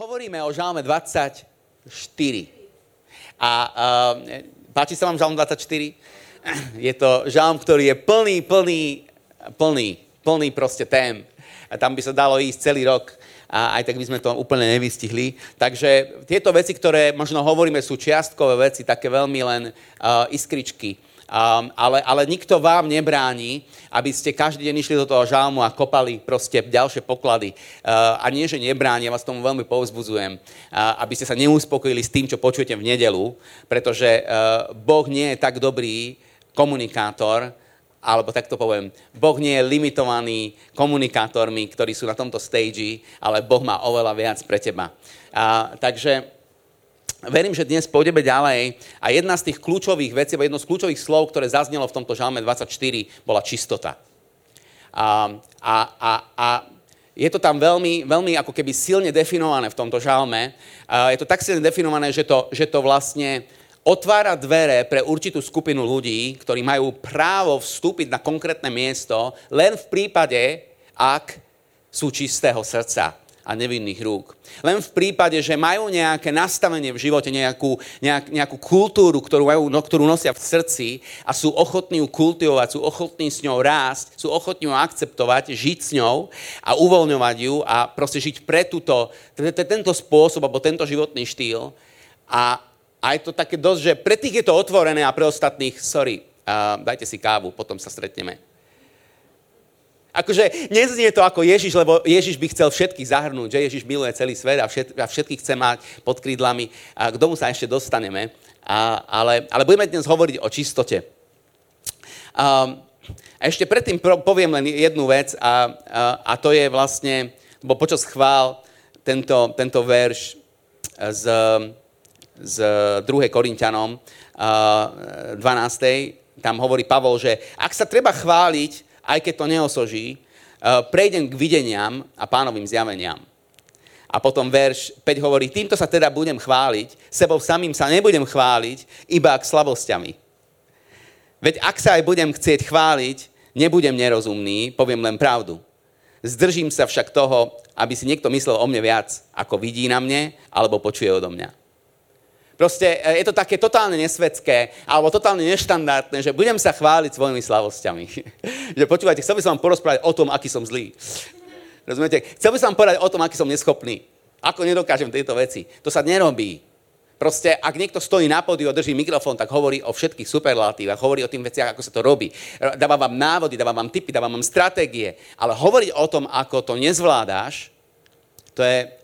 hovoríme o žalme 24. A uh, páči sa vám žalm 24? Je to žalm, ktorý je plný, plný, plný, plný proste tém. A tam by sa dalo ísť celý rok a aj tak by sme to úplne nevystihli. Takže tieto veci, ktoré možno hovoríme, sú čiastkové veci, také veľmi len uh, iskričky Um, ale, ale nikto vám nebráni, aby ste každý deň išli do toho žalmu a kopali proste ďalšie poklady. Uh, a nie, že nebráni, ja vás tomu veľmi povzbudzujem, uh, aby ste sa neuspokojili s tým, čo počujete v nedelu, pretože uh, Boh nie je tak dobrý komunikátor, alebo tak to poviem, Boh nie je limitovaný komunikátormi, ktorí sú na tomto stage, ale Boh má oveľa viac pre teba. Uh, takže verím, že dnes pôjdeme ďalej a jedna z tých kľúčových vecí, jedno z kľúčových slov, ktoré zaznelo v tomto žalme 24, bola čistota. A, a, a, a je to tam veľmi, veľmi ako keby silne definované v tomto žalme. A je to tak silne definované, že to, že to vlastne otvára dvere pre určitú skupinu ľudí, ktorí majú právo vstúpiť na konkrétne miesto len v prípade, ak sú čistého srdca a nevinných rúk. Len v prípade, že majú nejaké nastavenie v živote, nejakú, nejak, nejakú kultúru, ktorú, majú, no, ktorú nosia v srdci a sú ochotní ju kultivovať, sú ochotní s ňou rásť, sú ochotní ju akceptovať, žiť s ňou a uvoľňovať ju a proste žiť pre túto, tento spôsob alebo tento životný štýl. A, a je to také dosť, že pre tých je to otvorené a pre ostatných, sorry, uh, dajte si kávu, potom sa stretneme. Akože neznie to ako Ježiš, lebo Ježiš by chcel všetkých zahrnúť, že Ježiš miluje celý svet a, všet, a všetkých chce mať pod krídlami. A k tomu sa ešte dostaneme. A, ale, ale budeme dnes hovoriť o čistote. A, a ešte predtým poviem len jednu vec a, a, a to je vlastne, bo počas chvál tento, tento verš z, z 2. Korintianom 12. Tam hovorí Pavol, že ak sa treba chváliť, aj keď to neosoží, eh, prejdem k videniam a pánovým zjaveniam. A potom verš 5 hovorí, týmto sa teda budem chváliť, sebou samým sa nebudem chváliť, iba k slabosťami. Veď ak sa aj budem chcieť chváliť, nebudem nerozumný, poviem len pravdu. Zdržím sa však toho, aby si niekto myslel o mne viac, ako vidí na mne, alebo počuje odo mňa. Proste e, je to také totálne nesvedské, alebo totálne neštandardné, že budem sa chváliť svojimi slavosťami. že počúvajte, chcel by som vám porozprávať o tom, aký som zlý. Rozumiete? Chcel by som vám povedať o tom, aký som neschopný. Ako nedokážem tieto veci. To sa nerobí. Proste, ak niekto stojí na pódiu a drží mikrofón, tak hovorí o všetkých superlatívach, hovorí o tým veciach, ako sa to robí. Dáva vám návody, dáva vám tipy, dáva vám stratégie. Ale hovoriť o tom, ako to nezvládáš, to je,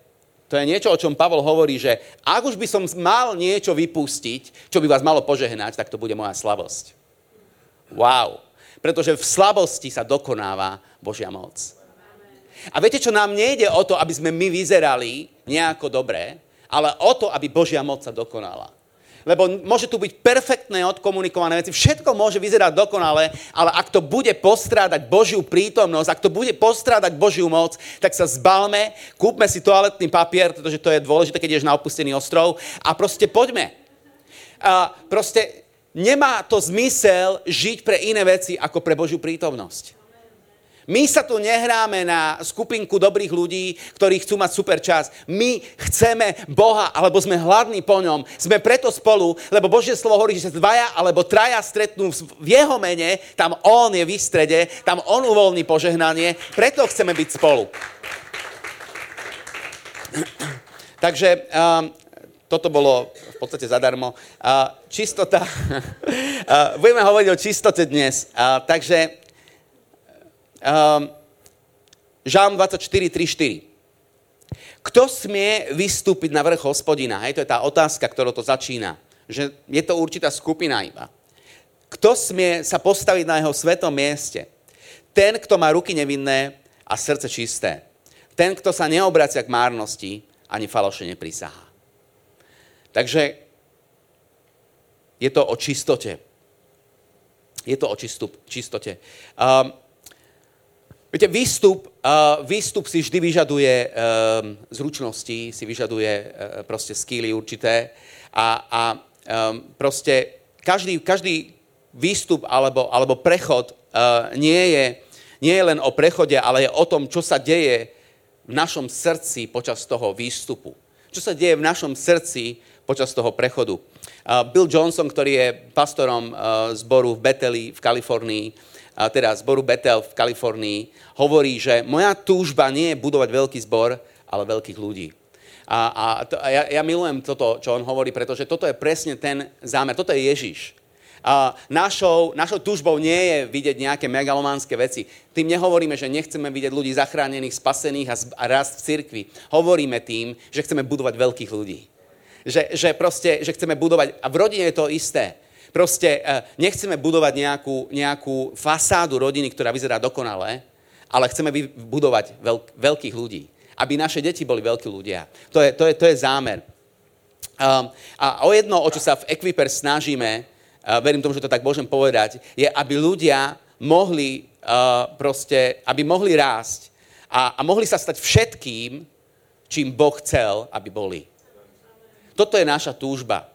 to je niečo, o čom Pavol hovorí, že ak už by som mal niečo vypustiť, čo by vás malo požehnať, tak to bude moja slabosť. Wow. Pretože v slabosti sa dokonáva Božia moc. A viete čo, nám nejde o to, aby sme my vyzerali nejako dobré, ale o to, aby Božia moc sa dokonala lebo môže tu byť perfektné odkomunikované veci, všetko môže vyzerať dokonale, ale ak to bude postrádať Božiu prítomnosť, ak to bude postrádať Božiu moc, tak sa zbalme, kúpme si toaletný papier, pretože to je dôležité, keď ješ na opustený ostrov a proste poďme. A proste nemá to zmysel žiť pre iné veci ako pre Božiu prítomnosť. My sa tu nehráme na skupinku dobrých ľudí, ktorí chcú mať super čas. My chceme Boha, alebo sme hladní po ňom. Sme preto spolu, lebo Božie slovo hovorí, že sa dvaja alebo traja stretnú v jeho mene, tam On je v strede, tam On uvoľní požehnanie, preto chceme byť spolu. Takže um, toto bolo v podstate zadarmo. Uh, čistota. uh, budeme hovoriť o čistote dnes. Uh, takže um, Žalm 24, 3, 4. Kto smie vystúpiť na vrch hospodina? Hej, to je tá otázka, ktorou to začína. Že je to určitá skupina iba. Kto smie sa postaviť na jeho svetom mieste? Ten, kto má ruky nevinné a srdce čisté. Ten, kto sa neobracia k márnosti ani falošne neprisahá. Takže je to o čistote. Je to o čistup, čistote. Um, Viete, výstup, uh, výstup si vždy vyžaduje um, zručnosti, si vyžaduje uh, proste skýly určité a, a proste každý, každý výstup alebo, alebo prechod nie, je, nie je len o prechode, ale je o tom, čo sa deje v našom srdci počas toho výstupu. čo sa deje v našom srdci počas toho prechodu. Bill Johnson, ktorý je pastorom zboru v Beteli v Kalifornii, teda zboru Betel v Kalifornii, hovorí, že moja túžba nie je budovať veľký zbor, ale veľkých ľudí. A, a, to, a ja, ja milujem toto, čo on hovorí, pretože toto je presne ten zámer. Toto je Ježiš. A našou, našou túžbou nie je vidieť nejaké megalománske veci. Tým nehovoríme, že nechceme vidieť ľudí zachránených, spasených a, a rast v cirkvi. Hovoríme tým, že chceme budovať veľkých ľudí. Že, že proste, že chceme budovať, a v rodine je to isté. Proste e, nechceme budovať nejakú, nejakú fasádu rodiny, ktorá vyzerá dokonale, ale chceme budovať veľk, veľkých ľudí aby naše deti boli veľkí ľudia. To je, to je, to je zámer. Um, a o jedno, o čo sa v Equiper snažíme, uh, verím tomu, že to tak môžem povedať, je, aby ľudia mohli uh, proste, aby mohli rásť a, a mohli sa stať všetkým, čím Boh chcel, aby boli. Toto je naša túžba.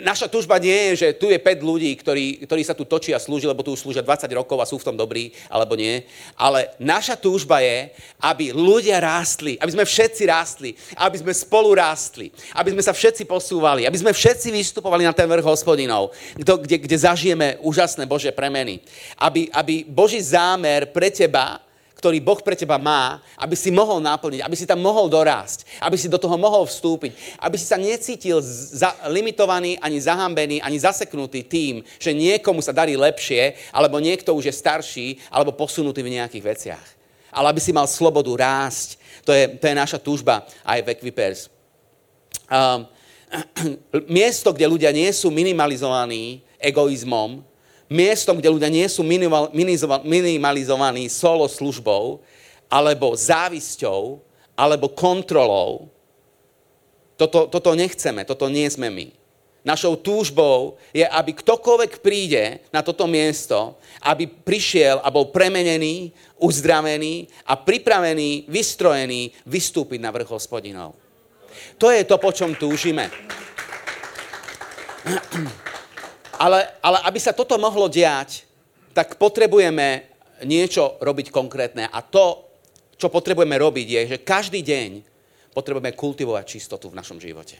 Naša túžba nie je, že tu je 5 ľudí, ktorí, ktorí sa tu točia a slúžia, lebo tu už slúžia 20 rokov a sú v tom dobrí, alebo nie. Ale naša túžba je, aby ľudia rástli, aby sme všetci rástli, aby sme spolu rástli, aby sme sa všetci posúvali, aby sme všetci vystupovali na ten vrch hospodinov, kde, kde zažijeme úžasné Bože premeny. Aby, aby Boží zámer pre teba ktorý Boh pre teba má, aby si mohol naplniť, aby si tam mohol dorásť, aby si do toho mohol vstúpiť, aby si sa necítil za, limitovaný, ani zahambený, ani zaseknutý tým, že niekomu sa darí lepšie, alebo niekto už je starší, alebo posunutý v nejakých veciach. Ale aby si mal slobodu rásť. To je, to je naša túžba aj v Equipers. Um, miesto, kde ľudia nie sú minimalizovaní egoizmom, miestom, kde ľudia nie sú minimalizovaní solo službou, alebo závisťou, alebo kontrolou. Toto, toto nechceme, toto nie sme my. Našou túžbou je, aby ktokoľvek príde na toto miesto, aby prišiel a bol premenený, uzdravený a pripravený, vystrojený vystúpiť na vrch hospodinov. To je to, po čom túžime. Ale, ale aby sa toto mohlo diať, tak potrebujeme niečo robiť konkrétne. A to, čo potrebujeme robiť, je, že každý deň potrebujeme kultivovať čistotu v našom živote.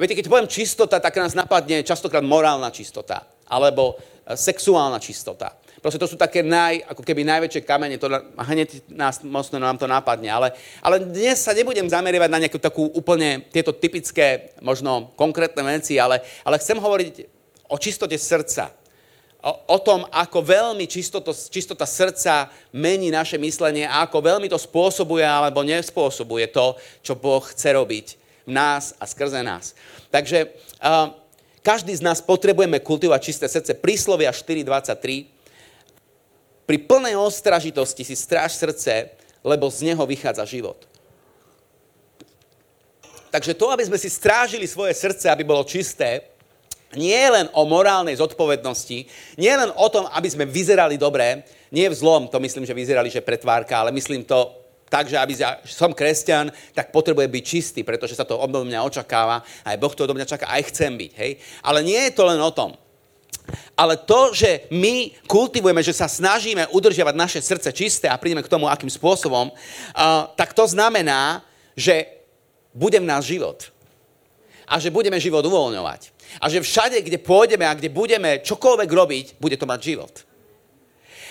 Viete, keď poviem čistota, tak nás napadne častokrát morálna čistota, alebo sexuálna čistota. Proste to sú také naj, ako keby najväčšie kamene, to hneď nás, mocno nám to napadne. Ale, ale dnes sa nebudem zameriavať na nejakú takú úplne tieto typické, možno konkrétne veci, ale, ale chcem hovoriť o čistote srdca. O, o tom, ako veľmi čistoto, čistota srdca mení naše myslenie a ako veľmi to spôsobuje alebo nespôsobuje to, čo Boh chce robiť v nás a skrze nás. Takže uh, každý z nás potrebujeme kultivovať čisté srdce. Príslovia 4.23 pri plnej ostražitosti si stráž srdce, lebo z neho vychádza život. Takže to, aby sme si strážili svoje srdce, aby bolo čisté, nie je len o morálnej zodpovednosti, nie je len o tom, aby sme vyzerali dobre, nie v zlom, to myslím, že vyzerali, že pretvárka, ale myslím to tak, že aby som kresťan, tak potrebuje byť čistý, pretože sa to odo mňa očakáva, aj Boh to odo mňa čaká, aj chcem byť. Hej? Ale nie je to len o tom. Ale to, že my kultivujeme, že sa snažíme udržiavať naše srdce čisté a prídeme k tomu, akým spôsobom, uh, tak to znamená, že bude v nás život. A že budeme život uvoľňovať. A že všade, kde pôjdeme a kde budeme čokoľvek robiť, bude to mať život.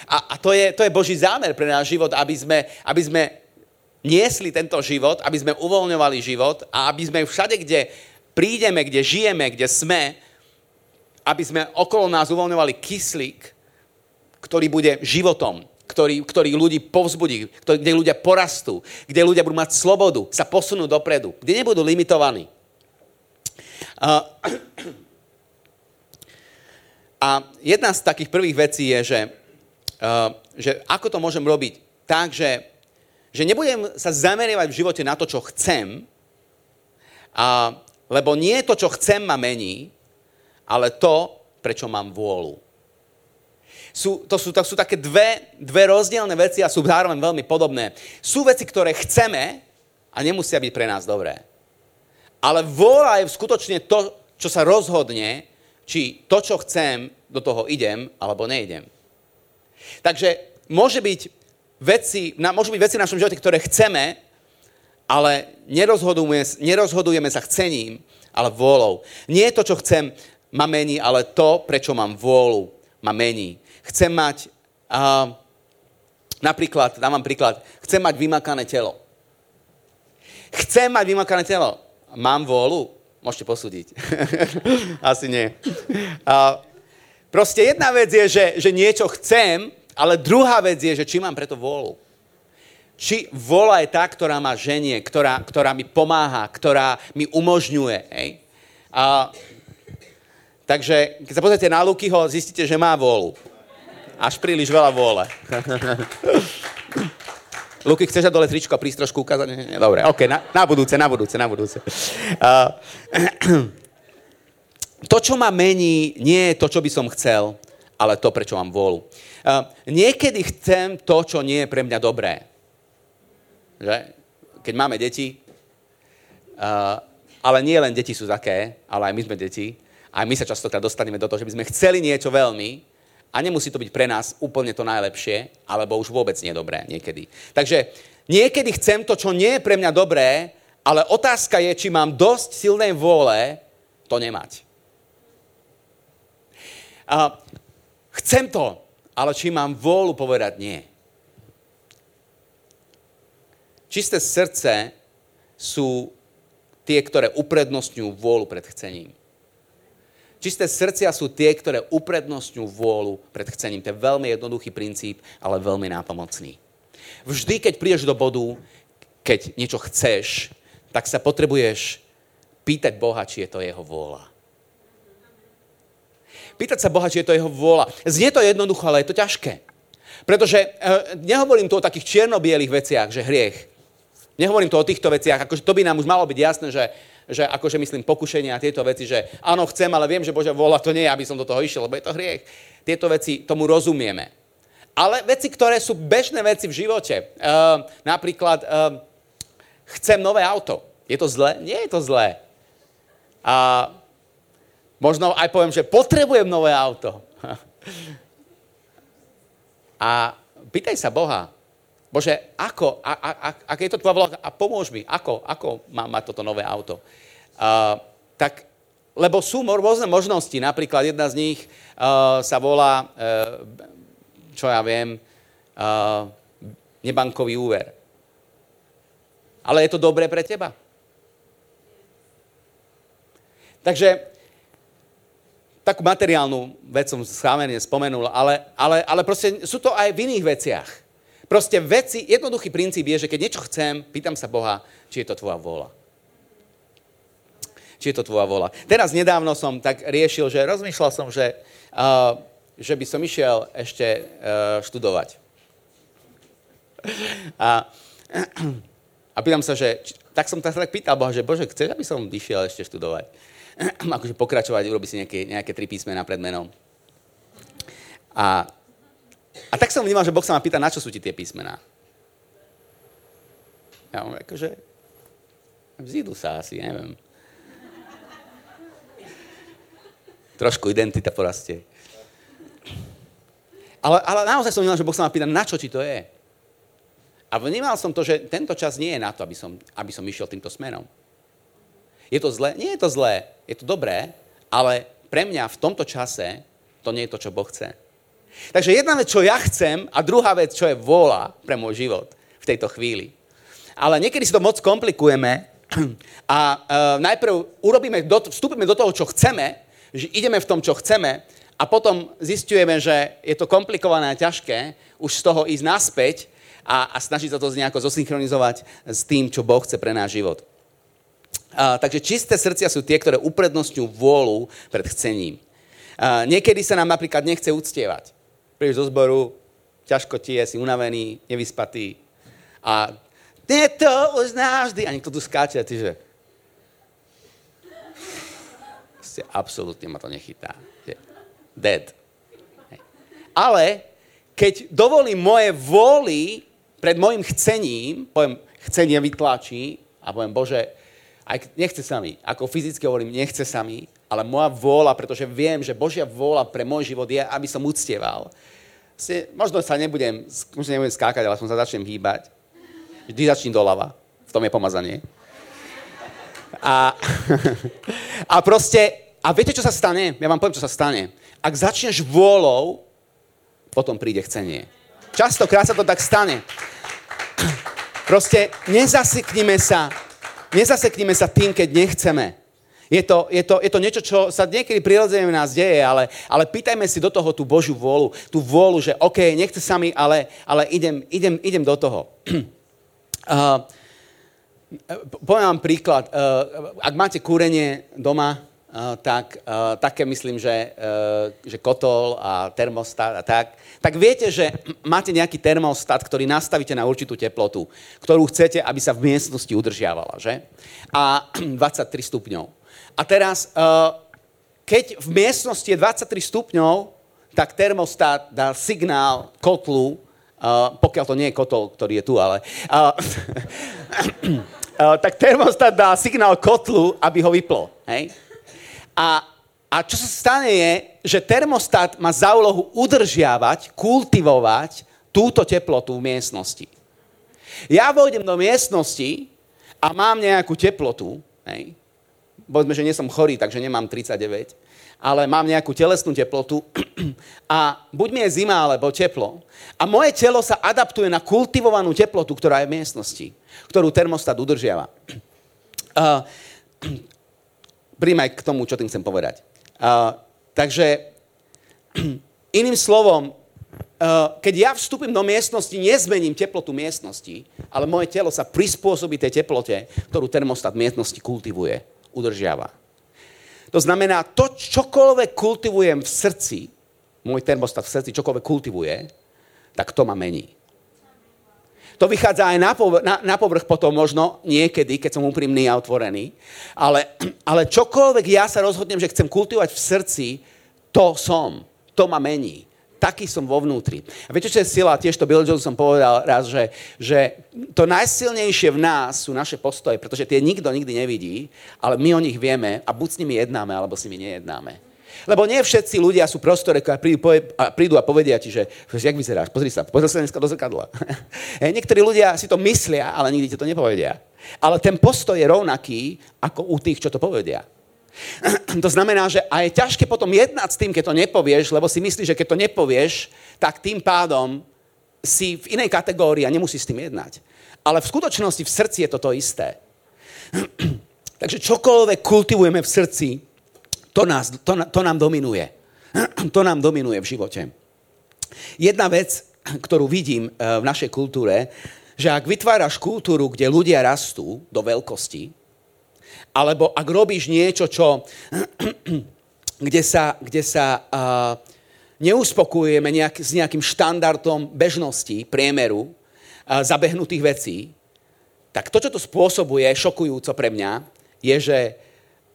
A, a to, je, to je Boží zámer pre náš život, aby sme, aby sme niesli tento život, aby sme uvoľňovali život a aby sme všade, kde prídeme, kde žijeme, kde sme, aby sme okolo nás uvoľňovali kyslík, ktorý bude životom, ktorý, ktorý ľudí povzbudí, ktorý, kde ľudia porastú, kde ľudia budú mať slobodu, sa posunú dopredu, kde nebudú limitovaní. A, a jedna z takých prvých vecí je, že, že ako to môžem robiť tak, že, že nebudem sa zameriavať v živote na to, čo chcem, a, lebo nie to, čo chcem, ma mení, ale to, prečo mám vôľu. Sú, to, sú, to sú také dve, dve rozdielne veci a sú zároveň veľmi podobné. Sú veci, ktoré chceme a nemusia byť pre nás dobré. Ale vôľa je skutočne to, čo sa rozhodne, či to, čo chcem, do toho idem alebo neidem. Takže môže byť veci, na, môžu byť veci v našom živote, ktoré chceme, ale nerozhodujeme, nerozhodujeme sa chcením, ale vôľou. Nie je to, čo chcem, ma mení, ale to, prečo mám vôľu, ma mení. Chcem mať, uh, napríklad, dávam príklad, chcem mať vymakané telo. Chcem mať vymakané telo. Mám vôľu? Môžete posúdiť. Asi nie. Uh, proste jedna vec je, že, že niečo chcem, ale druhá vec je, že či mám preto vôľu. Či vola je tá, ktorá ma ženie, ktorá, ktorá mi pomáha, ktorá mi umožňuje. Hej? A Takže keď sa pozrite na Lukyho, zistíte, že má vôľu. Až príliš veľa vôle. Luky, chceš dať dole tričko a prísť trošku ukázať? Dobre, OK, na, na budúce, na budúce, na budúce. Uh, to, čo ma mení, nie je to, čo by som chcel, ale to, prečo mám vôľu. Uh, niekedy chcem to, čo nie je pre mňa dobré. Že? Keď máme deti, uh, ale nie len deti sú také, ale aj my sme deti, a my sa častokrát dostaneme do toho, že by sme chceli niečo veľmi a nemusí to byť pre nás úplne to najlepšie, alebo už vôbec nie dobré niekedy. Takže niekedy chcem to, čo nie je pre mňa dobré, ale otázka je, či mám dosť silnej vôle to nemať. A chcem to, ale či mám vôľu povedať nie. Čisté srdce sú tie, ktoré uprednostňujú vôľu pred chcením. Čisté srdcia sú tie, ktoré uprednostňujú vôľu pred chcením. To je veľmi jednoduchý princíp, ale veľmi nápomocný. Vždy, keď prídeš do bodu, keď niečo chceš, tak sa potrebuješ pýtať Boha, či je to jeho vôľa. Pýtať sa Boha, či je to jeho vôľa. Znie to jednoducho, ale je to ťažké. Pretože e, nehovorím tu o takých čierno-bielých veciach, že hriech. Nehovorím tu o týchto veciach, akože to by nám už malo byť jasné, že že akože myslím pokušenia a tieto veci, že áno, chcem, ale viem, že Božia vola to nie aby som do toho išiel, lebo je to hriech. Tieto veci, tomu rozumieme. Ale veci, ktoré sú bežné veci v živote. Uh, napríklad, uh, chcem nové auto. Je to zlé? Nie je to zlé. A možno aj poviem, že potrebujem nové auto. a pýtaj sa Boha, Bože, ako, a, a, a, ak je to tvoja vloha, a pomôž mi, ako, ako mám mať toto nové auto. Uh, tak, lebo sú rôzne možnosti, napríklad jedna z nich uh, sa volá, uh, čo ja viem, uh, nebankový úver. Ale je to dobré pre teba? Takže takú materiálnu vec som schámene spomenul, ale, ale, ale proste sú to aj v iných veciach. Proste veci, jednoduchý princíp je, že keď niečo chcem, pýtam sa Boha, či je to tvoja vôľa. Či je to tvoja vôľa. Teraz nedávno som tak riešil, že rozmýšľal som, že, uh, že by som išiel ešte uh, študovať. A, a pýtam sa, že tak som tak, tak pýtal Boha, že Bože, chceš, aby som išiel ešte študovať? akože pokračovať, urobiť si nejaké, nejaké tri písmena pred menom. A a tak som vnímal, že Boh sa ma pýta, na čo sú ti tie písmená. Ja mám akože, vzídu sa asi, neviem. Trošku identita porastie. Ale, ale naozaj som vnímal, že Boh sa ma pýta, na čo ti to je. A vnímal som to, že tento čas nie je na to, aby som, aby som išiel týmto smerom. Je to zlé? Nie je to zlé. Je to dobré, ale pre mňa v tomto čase to nie je to, čo Boh chce. Takže jedna vec, čo ja chcem a druhá vec, čo je vôľa pre môj život v tejto chvíli. Ale niekedy si to moc komplikujeme a uh, najprv urobíme, do, vstúpime do toho, čo chceme, že ideme v tom, čo chceme a potom zistujeme, že je to komplikované a ťažké už z toho ísť naspäť a, a snažiť sa to nejako zosynchronizovať s tým, čo Boh chce pre náš život. Uh, takže čisté srdcia sú tie, ktoré uprednostňujú vôľu pred chcením. Uh, niekedy sa nám napríklad nechce uctievať prídeš do zboru, ťažko ti je, si unavený, nevyspatý. A je to už navždy. A niekto tu skáče a ty, že... Ste, absolútne ma to nechytá. Dead. Ale keď dovolím moje vôli pred môjim chcením, poviem, chcenie vytlačí a poviem, Bože, aj nechce sa ako fyzicky hovorím, nechce sa ale moja vôľa, pretože viem, že Božia vôľa pre môj život je, aby som uctieval. Si, možno sa nebudem, možno nebudem skákať, ale som sa začnem hýbať. Vždy začnem doľava. v tom je pomazanie. A, a proste, a viete, čo sa stane? Ja vám poviem, čo sa stane. Ak začneš vôľou, potom príde chcenie. Častokrát sa to tak stane. Proste nezaseknime sa, nezaseknime sa tým, keď nechceme. Je to, je, to, je to niečo, čo sa niekedy prirodzene v nás deje, ale, ale pýtajme si do toho tú Božiu vôľu. Tú vôľu, že OK, nechce sa mi, ale, ale idem, idem, idem do toho. uh, poviem vám príklad. Uh, ak máte kúrenie doma, tak také myslím, že, uh, že kotol a termostat a tak, tak viete, že máte nejaký termostat, ktorý nastavíte na určitú teplotu, ktorú chcete, aby sa v miestnosti udržiavala, že? A 23 stupňov. A teraz, uh, keď v miestnosti je 23 stupňov, tak termostat dá signál kotlu, uh, pokiaľ to nie je kotol, ktorý je tu, ale... Tak termostat dá signál kotlu, aby ho vyplo. Hej? A, a čo sa stane je, že termostat má za úlohu udržiavať, kultivovať túto teplotu v miestnosti. Ja vojdem do miestnosti a mám nejakú teplotu, hej, povedzme, že nie som chorý, takže nemám 39, ale mám nejakú telesnú teplotu a buď mi je zima alebo teplo a moje telo sa adaptuje na kultivovanú teplotu, ktorá je v miestnosti, ktorú termostat udržiava. Uh, príjmaj k tomu, čo tým chcem povedať. Uh, takže iným slovom, uh, keď ja vstúpim do miestnosti, nezmením teplotu miestnosti, ale moje telo sa prispôsobí tej teplote, ktorú termostat miestnosti kultivuje udržiava. To znamená, to, čokoľvek kultivujem v srdci, môj termostat v srdci čokoľvek kultivuje, tak to ma mení. To vychádza aj na povrch, na, na povrch potom možno niekedy, keď som úprimný a otvorený, ale, ale čokoľvek ja sa rozhodnem, že chcem kultivovať v srdci, to som. To ma mení taký som vo vnútri. A viete, čo je sila? Tiež to Bill Johnson povedal raz, že, že to najsilnejšie v nás sú naše postoje, pretože tie nikto nikdy nevidí, ale my o nich vieme a buď s nimi jednáme, alebo s nimi nejednáme. Lebo nie všetci ľudia sú prostore, a prídu, a prídu a povedia ti, že, že jak vyzeráš, pozri sa, pozri sa dneska do zrkadla. Niektorí ľudia si to myslia, ale nikdy ti to nepovedia. Ale ten postoj je rovnaký ako u tých, čo to povedia. To znamená, že a je ťažké potom jednať s tým, keď to nepovieš, lebo si myslíš, že keď to nepovieš, tak tým pádom si v inej kategórii a nemusíš s tým jednať. Ale v skutočnosti v srdci je toto isté. Takže čokoľvek kultivujeme v srdci, to, nás, to, to nám dominuje. To nám dominuje v živote. Jedna vec, ktorú vidím eh, v našej kultúre, že ak vytváraš kultúru, kde ľudia rastú do veľkosti, alebo ak robíš niečo, čo, kde sa, kde sa uh, neuspokojujeme nejak, s nejakým štandardom bežnosti, priemeru, uh, zabehnutých vecí, tak to, čo to spôsobuje, šokujúco pre mňa, je, že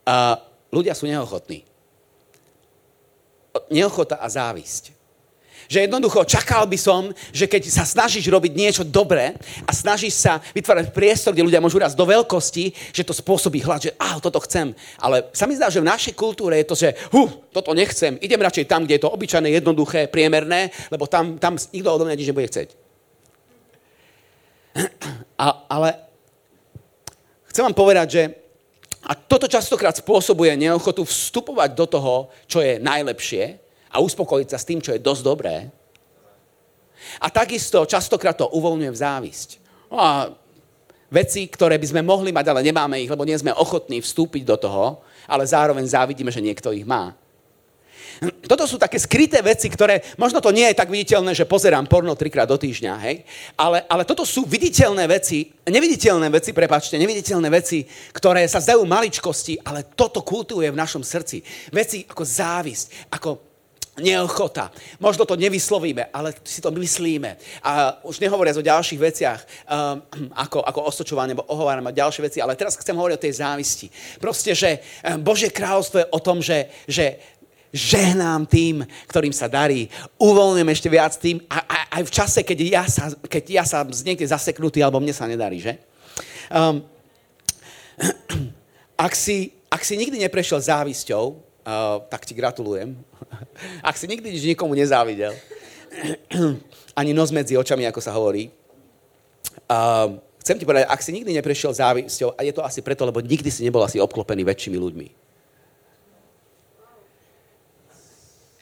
uh, ľudia sú neochotní. Neochota a závisť. Že jednoducho čakal by som, že keď sa snažíš robiť niečo dobré a snažíš sa vytvárať priestor, kde ľudia môžu raz do veľkosti, že to spôsobí hlad, že ah, toto chcem. Ale sa mi zdá, že v našej kultúre je to, že hu, toto nechcem, idem radšej tam, kde je to obyčajné, jednoduché, priemerné, lebo tam, tam nikto odo mňa nič nebude chcieť. A, ale chcem vám povedať, že a toto častokrát spôsobuje neochotu vstupovať do toho, čo je najlepšie, a uspokojiť sa s tým, čo je dosť dobré. A takisto častokrát to uvoľňuje v závisť. No a veci, ktoré by sme mohli mať, ale nemáme ich, lebo nie sme ochotní vstúpiť do toho, ale zároveň závidíme, že niekto ich má. Toto sú také skryté veci, ktoré, možno to nie je tak viditeľné, že pozerám porno trikrát do týždňa, hej? Ale, ale toto sú viditeľné veci, neviditeľné veci, prepačte, neviditeľné veci, ktoré sa zdajú maličkosti, ale toto kultuje v našom srdci. Veci ako závisť, ako neochota. Možno to nevyslovíme, ale si to myslíme. A už nehovoriac o ďalších veciach, um, ako, ako osočovanie, alebo ohovárame a ďalšie veci, ale teraz chcem hovoriť o tej závisti. Proste, že um, Božie kráľovstvo je o tom, že, že žehnám tým, ktorým sa darí, uvoľňujem ešte viac tým, a, a, aj v čase, keď ja sa, keď ja sa niekde zaseknutý, alebo mne sa nedarí, že? Um, ak, si, ak si nikdy neprešiel závisťou, Uh, tak ti gratulujem. Ak si nikdy nič nikomu nezávidel, ani nos medzi očami, ako sa hovorí, uh, chcem ti povedať, ak si nikdy neprešiel závisťou, a je to asi preto, lebo nikdy si nebol asi obklopený väčšími ľuďmi.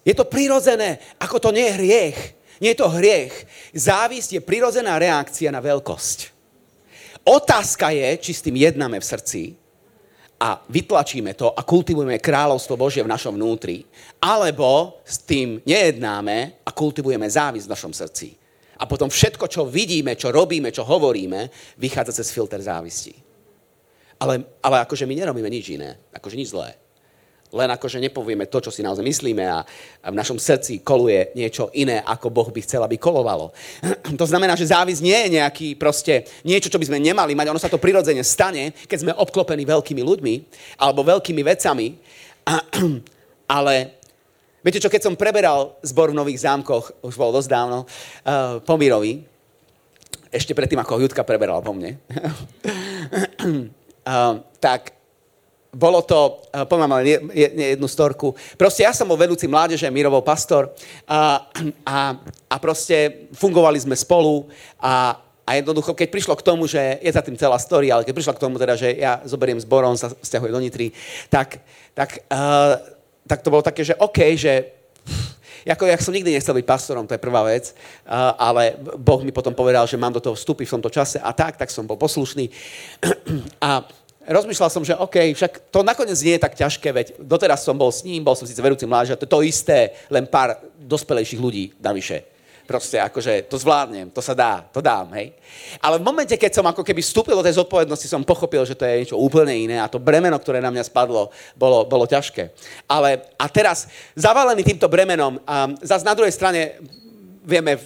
Je to prirodzené, ako to nie je hriech. Nie je to hriech. Závisť je prirodzená reakcia na veľkosť. Otázka je, či s tým jednáme v srdci a vytlačíme to a kultivujeme kráľovstvo Božie v našom vnútri, alebo s tým nejednáme a kultivujeme závisť v našom srdci. A potom všetko, čo vidíme, čo robíme, čo hovoríme, vychádza cez filter závisti. Ale, ale akože my nerobíme nič iné, akože nič zlé len akože nepovieme to, čo si naozaj myslíme a, v našom srdci koluje niečo iné, ako Boh by chcel, aby kolovalo. To znamená, že závisť nie je nejaký proste niečo, čo by sme nemali mať. Ono sa to prirodzene stane, keď sme obklopení veľkými ľuďmi alebo veľkými vecami. Ale viete čo, keď som preberal zbor v Nových zámkoch, už bolo dosť dávno, uh, po Mirovi, ešte predtým, ako Judka preberala po mne, uh, tak bolo to, eh, poviem ale jednu storku, proste ja som bol vedúci mládeže, Mirovou pastor a, a, a proste fungovali sme spolu a, a jednoducho, keď prišlo k tomu, že je za tým celá story, ale keď prišlo k tomu teda, že ja zoberiem zborom, sa stiahuje do Nitry, tak, tak, uh, tak to bolo také, že OK, že ako ja som nikdy nechcel byť pastorom, to je prvá vec, uh, ale Boh mi potom povedal, že mám do toho vstúpiť v tomto čase a tak, tak som bol poslušný. a rozmýšľal som, že OK, však to nakoniec nie je tak ťažké, veď doteraz som bol s ním, bol som síce vedúci mládež, to je to isté, len pár dospelejších ľudí navyše. Proste akože to zvládnem, to sa dá, to dám, hej. Ale v momente, keď som ako keby vstúpil do tej zodpovednosti, som pochopil, že to je niečo úplne iné a to bremeno, ktoré na mňa spadlo, bolo, bolo ťažké. Ale a teraz, zavalený týmto bremenom, um, zase na druhej strane vieme,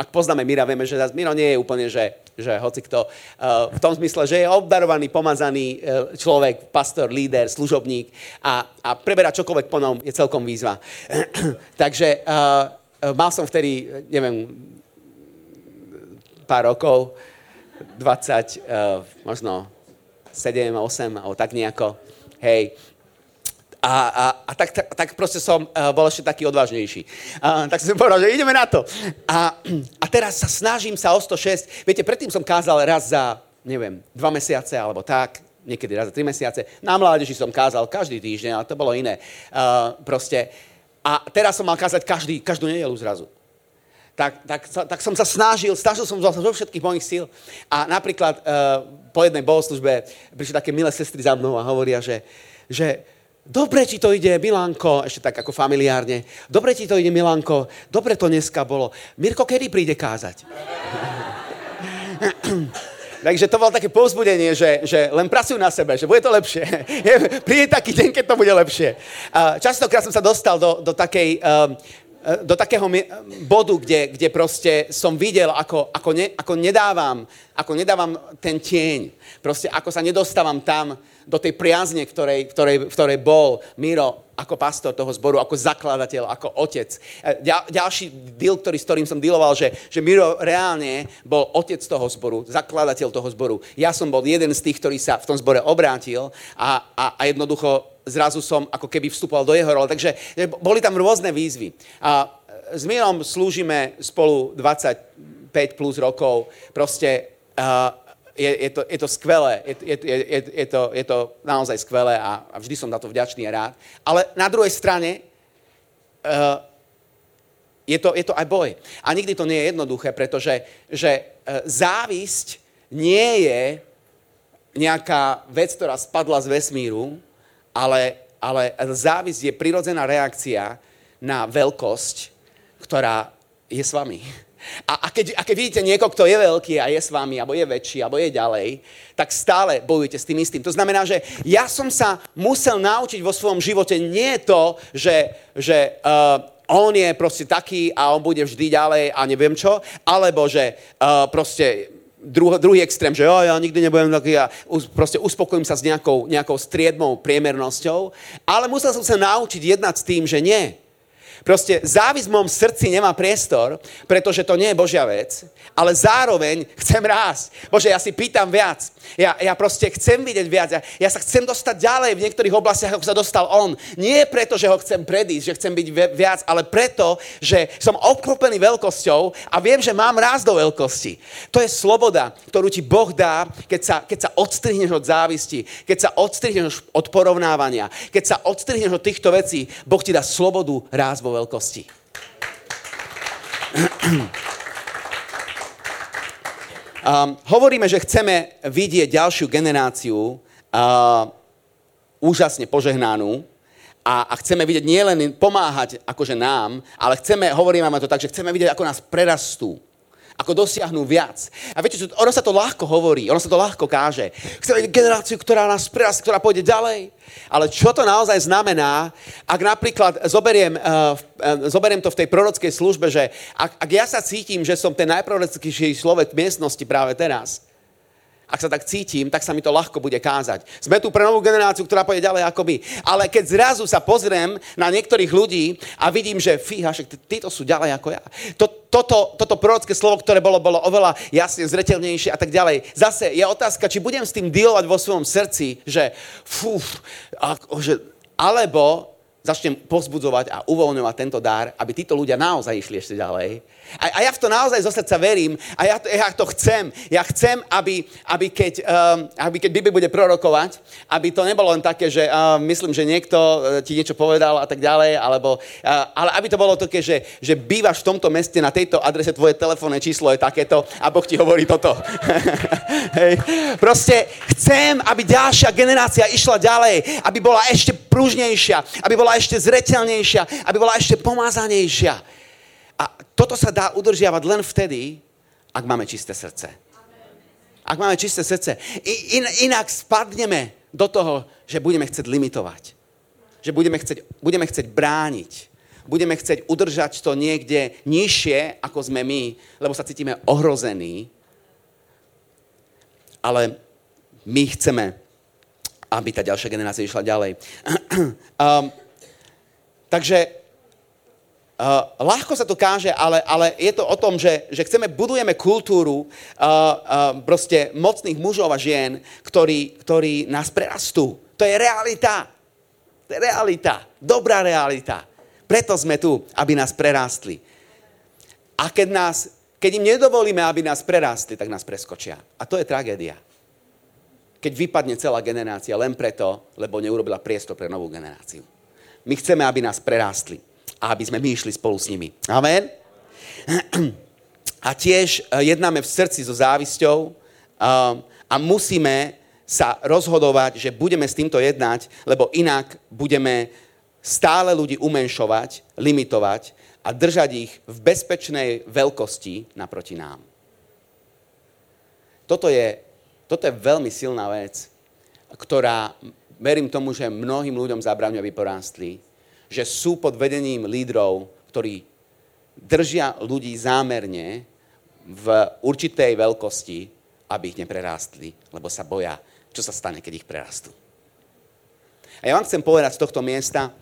ak poznáme Mira, vieme, že Miro nie je úplne, že že hoci kto, uh, v tom zmysle, že je obdarovaný, pomazaný uh, človek, pastor, líder, služobník a, a preberať čokoľvek po ňom je celkom výzva. Takže uh, mal som vtedy, neviem, pár rokov, 20, uh, možno 7, 8, alebo tak nejako, hej, a, a, a tak, tak, tak proste som uh, bol ešte taký odvážnejší. Uh, tak som povedal, že ideme na to. A, a teraz sa snažím sa o 106. Viete, predtým som kázal raz za, neviem, dva mesiace alebo tak, niekedy raz za tri mesiace. Na mládeži som kázal každý týždeň, ale to bolo iné. Uh, proste. A teraz som mal kázať každý, každú nedelu zrazu. Tak, tak, tak som sa snažil, snažil som zo všetkých mojich síl. A napríklad uh, po jednej bohoslužbe prišli také milé sestry za mnou a hovoria, že, že Dobre ti to ide, Milanko, ešte tak ako familiárne. Dobre ti to ide, Milanko. Dobre to dneska bolo. Mirko, kedy príde kázať? Takže to bolo také povzbudenie, že, že len pracujú na sebe, že bude to lepšie. Príde taký deň, keď to bude lepšie. Častokrát som sa dostal do, do takej um, do takého bodu, kde, kde proste som videl, ako, ako, ne, ako, nedávam, ako nedávam ten tieň. Proste ako sa nedostávam tam, do tej priazne, ktorej, ktorej, v ktorej bol Miro ako pastor toho zboru, ako zakladateľ, ako otec. E, ďal, ďalší deal, ktorý, s ktorým som dealoval, že, že Miro reálne bol otec toho zboru, zakladateľ toho zboru. Ja som bol jeden z tých, ktorý sa v tom zbore obrátil a, a, a jednoducho zrazu som ako keby vstupoval do jeho role. Takže e, boli tam rôzne výzvy. A e, s Mirom slúžime spolu 25 plus rokov. Proste uh, je, je, to, je to skvelé, je, je, je, je, to, je to naozaj skvelé a, a vždy som na to vďačný a rád. Ale na druhej strane uh, je, to, je to aj boj. A nikdy to nie je jednoduché, pretože že, uh, závisť nie je nejaká vec, ktorá spadla z vesmíru, ale, ale závisť je prirodzená reakcia na veľkosť, ktorá je s vami. A, a, keď, a keď vidíte niekoho, kto je veľký a je s vami, alebo je väčší, alebo je ďalej, tak stále bojujete s tým istým. To znamená, že ja som sa musel naučiť vo svojom živote nie to, že, že uh, on je proste taký a on bude vždy ďalej a neviem čo, alebo že uh, proste druh, druhý extrém, že jo, ja nikdy nebudem taký a us, proste uspokojím sa s nejakou, nejakou striedmou priemernosťou, ale musel som sa naučiť jednať s tým, že nie Proste závisť v mojom srdci nemá priestor, pretože to nie je Božia vec, ale zároveň chcem rásť. Bože, ja si pýtam viac. Ja, ja proste chcem vidieť viac. Ja, ja sa chcem dostať ďalej v niektorých oblastiach, ako sa dostal on. Nie preto, že ho chcem predísť, že chcem byť viac, ale preto, že som obklopený veľkosťou a viem, že mám rásť do veľkosti. To je sloboda, ktorú ti Boh dá, keď sa, keď sa odstrihneš od závisti, keď sa odstrihneš od porovnávania, keď sa odstrihneš od týchto vecí, Boh ti dá slobodu rásť vo veľkosti. Um, hovoríme, že chceme vidieť ďalšiu generáciu uh, úžasne požehnanú a, a chceme vidieť nielen pomáhať akože nám, ale chceme, hovoríme to tak, že chceme vidieť, ako nás prerastú ako dosiahnu viac. A viete, ono sa to ľahko hovorí, ono sa to ľahko káže. Chceme generáciu, ktorá nás prerastí, ktorá pôjde ďalej. Ale čo to naozaj znamená, ak napríklad zoberiem, uh, uh, zoberiem to v tej prorockej službe, že ak, ak ja sa cítim, že som ten najprorockejší človek v miestnosti práve teraz, ak sa tak cítim, tak sa mi to ľahko bude kázať. Sme tu pre novú generáciu, ktorá pôjde ďalej ako my. Ale keď zrazu sa pozriem na niektorých ľudí a vidím, že fíha, že títo sú ďalej ako ja. To, toto, toto prorocké slovo, ktoré bolo, bolo oveľa jasne zretelnejšie a tak ďalej. Zase je otázka, či budem s tým dealovať vo svojom srdci, že fú, že, alebo začnem pozbudzovať a uvoľňovať tento dar, aby títo ľudia naozaj išli ešte ďalej a, a ja v to naozaj zo srdca verím a ja to, ja to chcem. Ja chcem, aby, aby, keď, um, keď Bibi bude prorokovať, aby to nebolo len také, že uh, myslím, že niekto uh, ti niečo povedal a tak ďalej, alebo, uh, ale aby to bolo také, že, že bývaš v tomto meste na tejto adrese, tvoje telefónne číslo je takéto a Boh ti hovorí toto. Hej. Proste chcem, aby ďalšia generácia išla ďalej, aby bola ešte pružnejšia, aby bola ešte zretelnejšia, aby bola ešte pomázanejšia. A toto sa dá udržiavať len vtedy, ak máme čisté srdce. Ak máme čisté srdce. In, inak spadneme do toho, že budeme chcieť limitovať. Že budeme chcieť, budeme chcieť brániť. Budeme chcieť udržať to niekde nižšie, ako sme my, lebo sa cítime ohrození. Ale my chceme, aby tá ďalšia generácia išla ďalej. um, takže Uh, ľahko sa to káže, ale, ale je to o tom, že, že chceme, budujeme kultúru uh, uh, proste mocných mužov a žien, ktorí, ktorí nás prerastú. To je realita. To je realita. Dobrá realita. Preto sme tu, aby nás prerástli. A keď, nás, keď im nedovolíme, aby nás prerástli, tak nás preskočia. A to je tragédia. Keď vypadne celá generácia len preto, lebo neurobila priestor pre novú generáciu. My chceme, aby nás prerástli a aby sme my išli spolu s nimi. Amen? A tiež eh, jednáme v srdci so závisťou eh, a musíme sa rozhodovať, že budeme s týmto jednať, lebo inak budeme stále ľudí umenšovať, limitovať a držať ich v bezpečnej veľkosti naproti nám. Toto je, toto je veľmi silná vec, ktorá, verím tomu, že mnohým ľuďom zabraňuje, aby porástli že sú pod vedením lídrov, ktorí držia ľudí zámerne v určitej veľkosti, aby ich neprerástli, lebo sa boja, čo sa stane, keď ich prerastú. A ja vám chcem povedať z tohto miesta,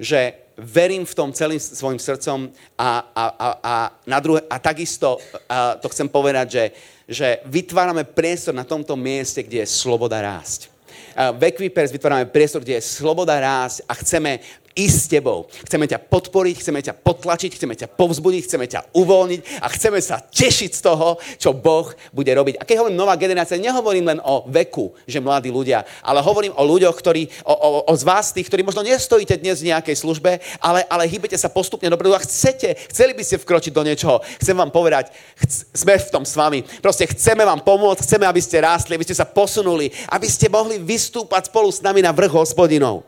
že verím v tom celým svojim srdcom a, a, a, a, na druhé, a takisto a to chcem povedať, že, že vytvárame priestor na tomto mieste, kde je sloboda rásť. V Equipers vytvárame priestor, kde je sloboda rásť a chceme ísť s tebou. Chceme ťa podporiť, chceme ťa potlačiť, chceme ťa povzbudiť, chceme ťa uvoľniť a chceme sa tešiť z toho, čo Boh bude robiť. A keď hovorím nová generácia, nehovorím len o veku, že mladí ľudia, ale hovorím o ľuďoch, ktorí, o, o, o z vás tých, ktorí možno nestojíte dnes v nejakej službe, ale, ale hýbete sa postupne dopredu a chcete, chceli by ste vkročiť do niečoho. Chcem vám povedať, chc- sme v tom s vami. Proste chceme vám pomôcť, chceme, aby ste rástli, aby ste sa posunuli, aby ste mohli vystúpať spolu s nami na vrch hospodinov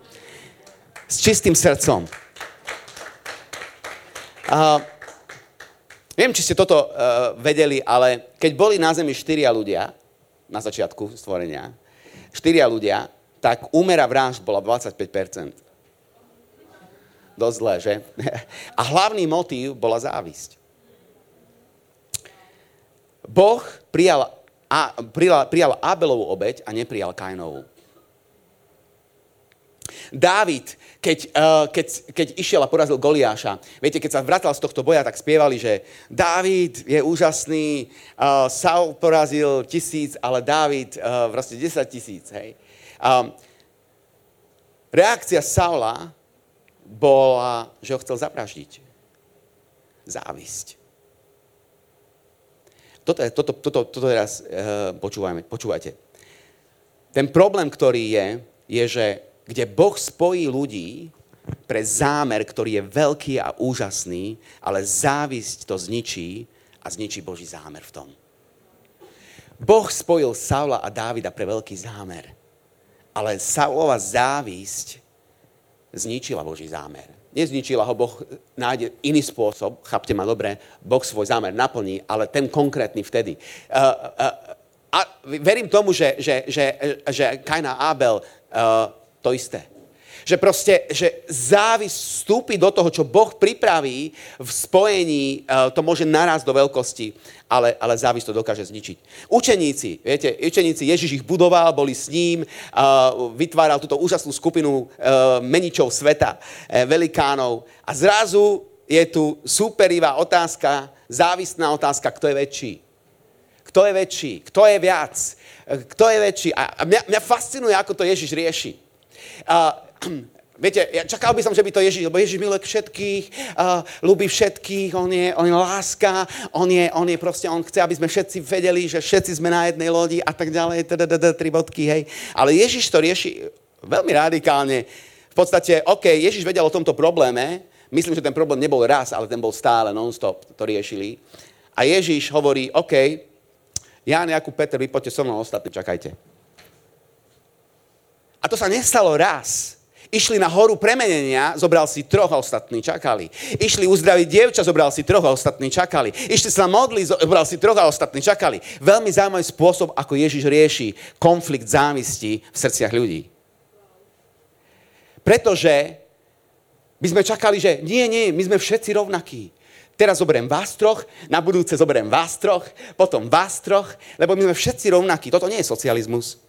s čistým srdcom. Uh, viem, či ste toto uh, vedeli, ale keď boli na Zemi štyria ľudia, na začiatku stvorenia, štyria ľudia, tak úmera vražd bola 25%. Dosť zlé, že? A hlavný motív bola závisť. Boh prijal, a, prijal, prijal Abelovú obeď a neprijal Kainovú. Dávid, keď, uh, keď, keď išiel a porazil Goliáša, viete, keď sa vracal z tohto boja, tak spievali, že Dávid je úžasný, uh, Saul porazil tisíc, ale Dávid uh, vlastne 10 tisíc. Hej. Um, reakcia Saula bola, že ho chcel zapraždiť. Závisť. Toto, toto, toto, toto teraz uh, počúvajme, počúvajte. Ten problém, ktorý je, je, že kde Boh spojí ľudí pre zámer, ktorý je veľký a úžasný, ale závisť to zničí a zničí Boží zámer v tom. Boh spojil Saula a Dávida pre veľký zámer, ale Saulova závisť zničila Boží zámer nezničila ho, Boh nájde iný spôsob, chápte ma dobre, Boh svoj zámer naplní, ale ten konkrétny vtedy. Uh, uh, a verím tomu, že, že, že, že Kaina a Abel uh, to isté. Že proste, že závis vstúpi do toho, čo Boh pripraví v spojení, eh, to môže naraz do veľkosti, ale, ale závis to dokáže zničiť. Učeníci, viete, učeníci, Ježiš ich budoval, boli s ním, eh, vytváral túto úžasnú skupinu eh, meničov sveta, velikánov a zrazu je tu superivá otázka, závisná otázka, kto je väčší. Kto je väčší? Kto je viac? Kto je väčší? A mňa, mňa fascinuje, ako to Ježiš rieši. Uh, Viete, ja čakal by som, že by to Ježiš, lebo Ježiš miluje všetkých, uh, ľubí všetkých, on je, on je láska, on je, on je proste, on chce, aby sme všetci vedeli, že všetci sme na jednej lodi a tak ďalej, tri bodky, hej. Ale Ježiš to rieši veľmi radikálne. V podstate, OK, Ježiš vedel o tomto probléme, myslím, že ten problém nebol raz, ale ten bol stále, non-stop, to riešili. A Ježiš hovorí, OK, Ján, Jakub, Peter, vy poďte so mnou ostatní, čakajte. A to sa nestalo raz. Išli na horu premenenia, zobral si troch a ostatní čakali. Išli uzdraviť dievča, zobral si troch a ostatní čakali. Išli sa modliť, zobral si troch a ostatní čakali. Veľmi zaujímavý spôsob, ako Ježiš rieši konflikt závisti v srdciach ľudí. Pretože by sme čakali, že nie, nie, my sme všetci rovnakí. Teraz zoberiem vás troch, na budúce zoberiem vás troch, potom vás troch, lebo my sme všetci rovnakí. Toto nie je socializmus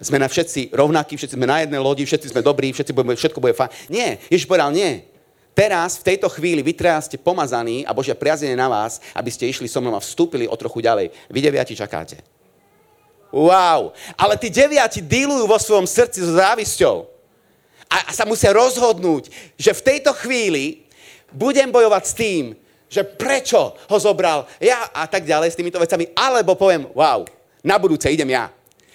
sme na všetci rovnakí, všetci sme na jednej lodi, všetci sme dobrí, všetci budeme, všetko bude fajn. Nie, Ježiš povedal nie. Teraz, v tejto chvíli, vy teraz ste pomazaní a Božia priazenie na vás, aby ste išli so mnou a vstúpili o trochu ďalej. Vy deviati čakáte. Wow. Ale tí deviati dílujú vo svojom srdci so závisťou. A, sa musia rozhodnúť, že v tejto chvíli budem bojovať s tým, že prečo ho zobral ja a tak ďalej s týmito vecami, alebo poviem, wow, na budúce idem ja.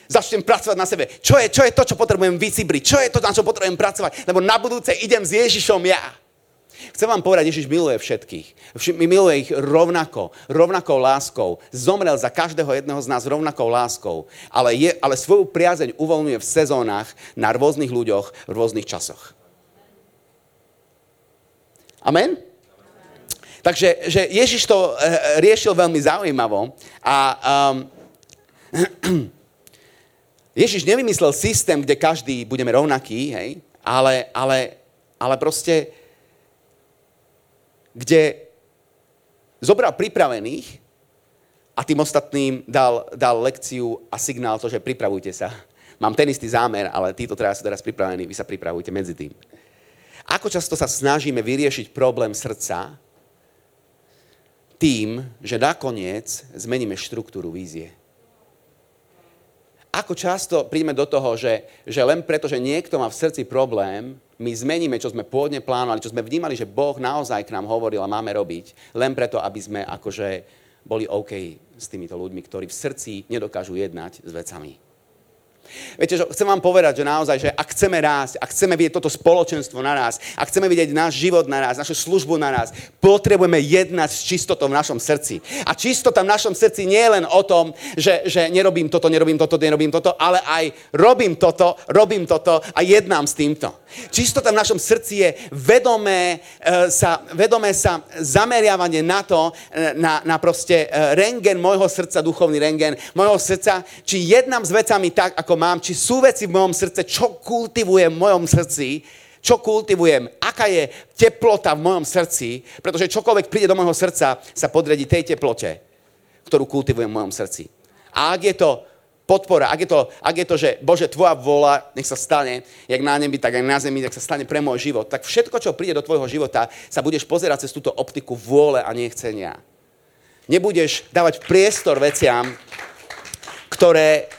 Začnem pracovať na sebe. Čo je, čo je to, čo potrebujem vycibriť? Čo je to, na čo potrebujem pracovať? Lebo na budúce idem s Ježišom ja. Chcem vám povedať, Ježiš miluje všetkých. Miluje ich rovnako, rovnakou láskou. Zomrel za každého jedného z nás rovnakou láskou. Ale, je, ale svoju priazeň uvoľňuje v sezónach na rôznych ľuďoch v rôznych časoch. Amen? Takže že Ježiš to eh, riešil veľmi zaujímavo a um, Ježiš nevymyslel systém, kde každý budeme rovnaký, hej, ale, ale, ale proste, kde zobral pripravených a tým ostatným dal, dal lekciu a signál to, že pripravujte sa. Mám ten istý zámer, ale títo teraz sú teraz pripravení, vy sa pripravujte medzi tým. Ako často sa snažíme vyriešiť problém srdca tým, že nakoniec zmeníme štruktúru vízie. Ako často príjme do toho, že, že len preto, že niekto má v srdci problém, my zmeníme, čo sme pôvodne plánovali, čo sme vnímali, že Boh naozaj k nám hovoril a máme robiť, len preto, aby sme akože boli OK s týmito ľuďmi, ktorí v srdci nedokážu jednať s vecami. Viete, že chcem vám povedať, že naozaj, že ak chceme rásť, ak chceme vidieť toto spoločenstvo na nás, ak chceme vidieť náš život na nás, našu službu na nás, potrebujeme jednať s čistotou v našom srdci. A čistota v našom srdci nie je len o tom, že, že nerobím toto, nerobím toto, nerobím toto, ale aj robím toto, robím toto a jednám s týmto. Čistota v našom srdci je vedomé e, sa, vedomé sa zameriavanie na to, e, na, na proste e, rengen môjho srdca, duchovný rengen môjho srdca, či jednám s vecami tak, ako mám, či sú veci v mojom srdce, čo kultivujem v mojom srdci, čo kultivujem, aká je teplota v mojom srdci, pretože čokoľvek príde do môjho srdca, sa podredí tej teplote, ktorú kultivujem v mojom srdci. A ak je to podpora, ak je, to, ak je to, že Bože, tvoja vola, nech sa stane, jak na nebi, tak aj na zemi, nech sa stane pre môj život, tak všetko, čo príde do tvojho života, sa budeš pozerať cez túto optiku vôle a nechcenia. Nebudeš dávať priestor veciam, ktoré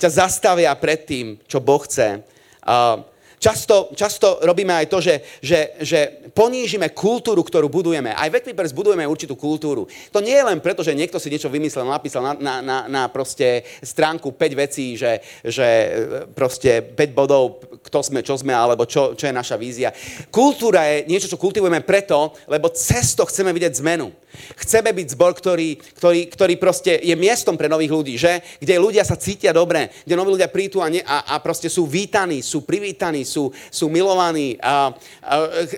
ťa zastavia pred tým, čo Boh chce. Uh, Často, často robíme aj to, že, že, že ponížime kultúru, ktorú budujeme. Aj v Equipers budujeme určitú kultúru. To nie je len preto, že niekto si niečo vymyslel, napísal na, na, na, na proste stránku 5 vecí, že, že proste 5 bodov, kto sme, čo sme, alebo čo, čo je naša vízia. Kultúra je niečo, čo kultivujeme preto, lebo cesto chceme vidieť zmenu. Chceme byť zbor, ktorý, ktorý, ktorý proste je miestom pre nových ľudí, že? Kde ľudia sa cítia dobre, kde noví ľudia prídu a, ne, a, a proste sú vítaní, sú privítaní, sú, sú milovaní. A, a,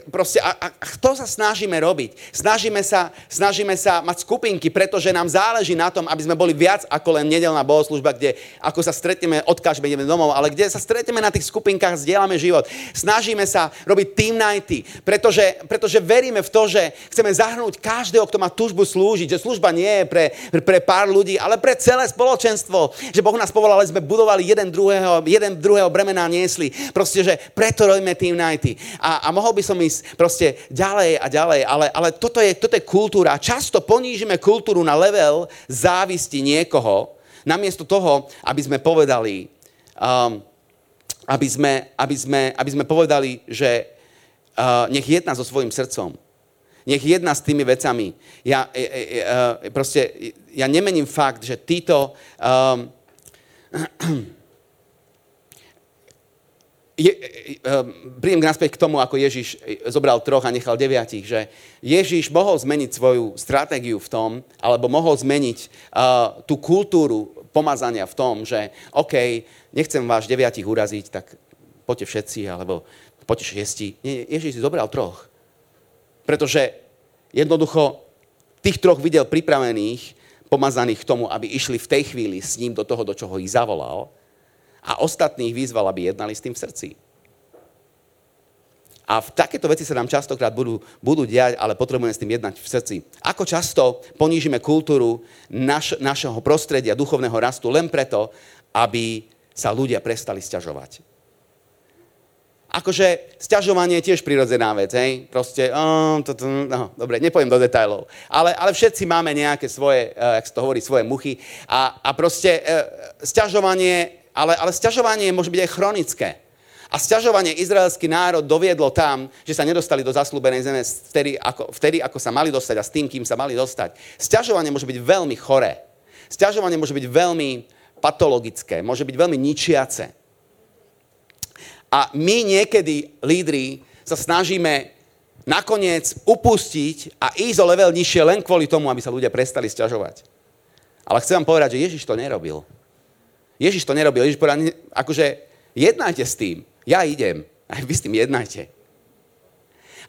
proste, a, a to sa snažíme robiť. Snažíme sa, snažíme sa mať skupinky, pretože nám záleží na tom, aby sme boli viac ako len nedelná bohoslužba, kde ako sa stretneme, odkážeme, ideme domov, ale kde sa stretneme na tých skupinkách, zdieľame život. Snažíme sa robiť team nighty, pretože, pretože veríme v to, že chceme zahrnúť každého, kto má túžbu slúžiť, že služba nie je pre, pre pár ľudí, ale pre celé spoločenstvo. Že Boh nás povolal, ale sme budovali jeden druhého, jeden druhého bremená niesli. Proste, že preto robíme Team Nighty. A, a mohol by som ísť proste ďalej a ďalej, ale, ale toto, je, toto je kultúra. Často ponížime kultúru na level závisti niekoho, namiesto toho, aby sme povedali, um, aby, sme, aby, sme, aby sme povedali, že uh, nech jedna so svojím srdcom. Nech jedna s tými vecami. Ja, ja, ja, proste, ja nemením fakt, že títo... Um, je, um, prídem naspäť k tomu, ako Ježiš zobral troch a nechal deviatich, že Ježiš mohol zmeniť svoju stratégiu v tom, alebo mohol zmeniť uh, tú kultúru pomazania v tom, že OK, nechcem vás deviatich uraziť, tak poďte všetci, alebo poďte šiesti. Nie, Ježiš si zobral troch. Pretože jednoducho tých troch videl pripravených, pomazaných k tomu, aby išli v tej chvíli s ním do toho, do čoho ich zavolal a ostatných vyzval, aby jednali s tým v srdci. A v takéto veci sa nám častokrát budú, budú diať, ale potrebujeme s tým jednať v srdci. Ako často ponížime kultúru naš, našeho prostredia, duchovného rastu len preto, aby sa ľudia prestali sťažovať akože sťažovanie je tiež prirodzená vec, hej? Proste, oh, to, to, no, dobre, nepoviem do detajlov. Ale, ale všetci máme nejaké svoje, uh, jak to hovorí, svoje muchy. A, a proste uh, sťažovanie, ale, ale sťažovanie môže byť aj chronické. A sťažovanie izraelský národ doviedlo tam, že sa nedostali do zaslúbenej zeme vtedy ako, vtedy, ako sa mali dostať a s tým, kým sa mali dostať. Sťažovanie môže byť veľmi choré. Sťažovanie môže byť veľmi patologické, môže byť veľmi ničiace. A my niekedy, lídri, sa snažíme nakoniec upustiť a ísť o level nižšie len kvôli tomu, aby sa ľudia prestali sťažovať. Ale chcem vám povedať, že Ježiš to nerobil. Ježiš to nerobil. Ježiš povedal, akože jednajte s tým. Ja idem. A vy s tým jednajte.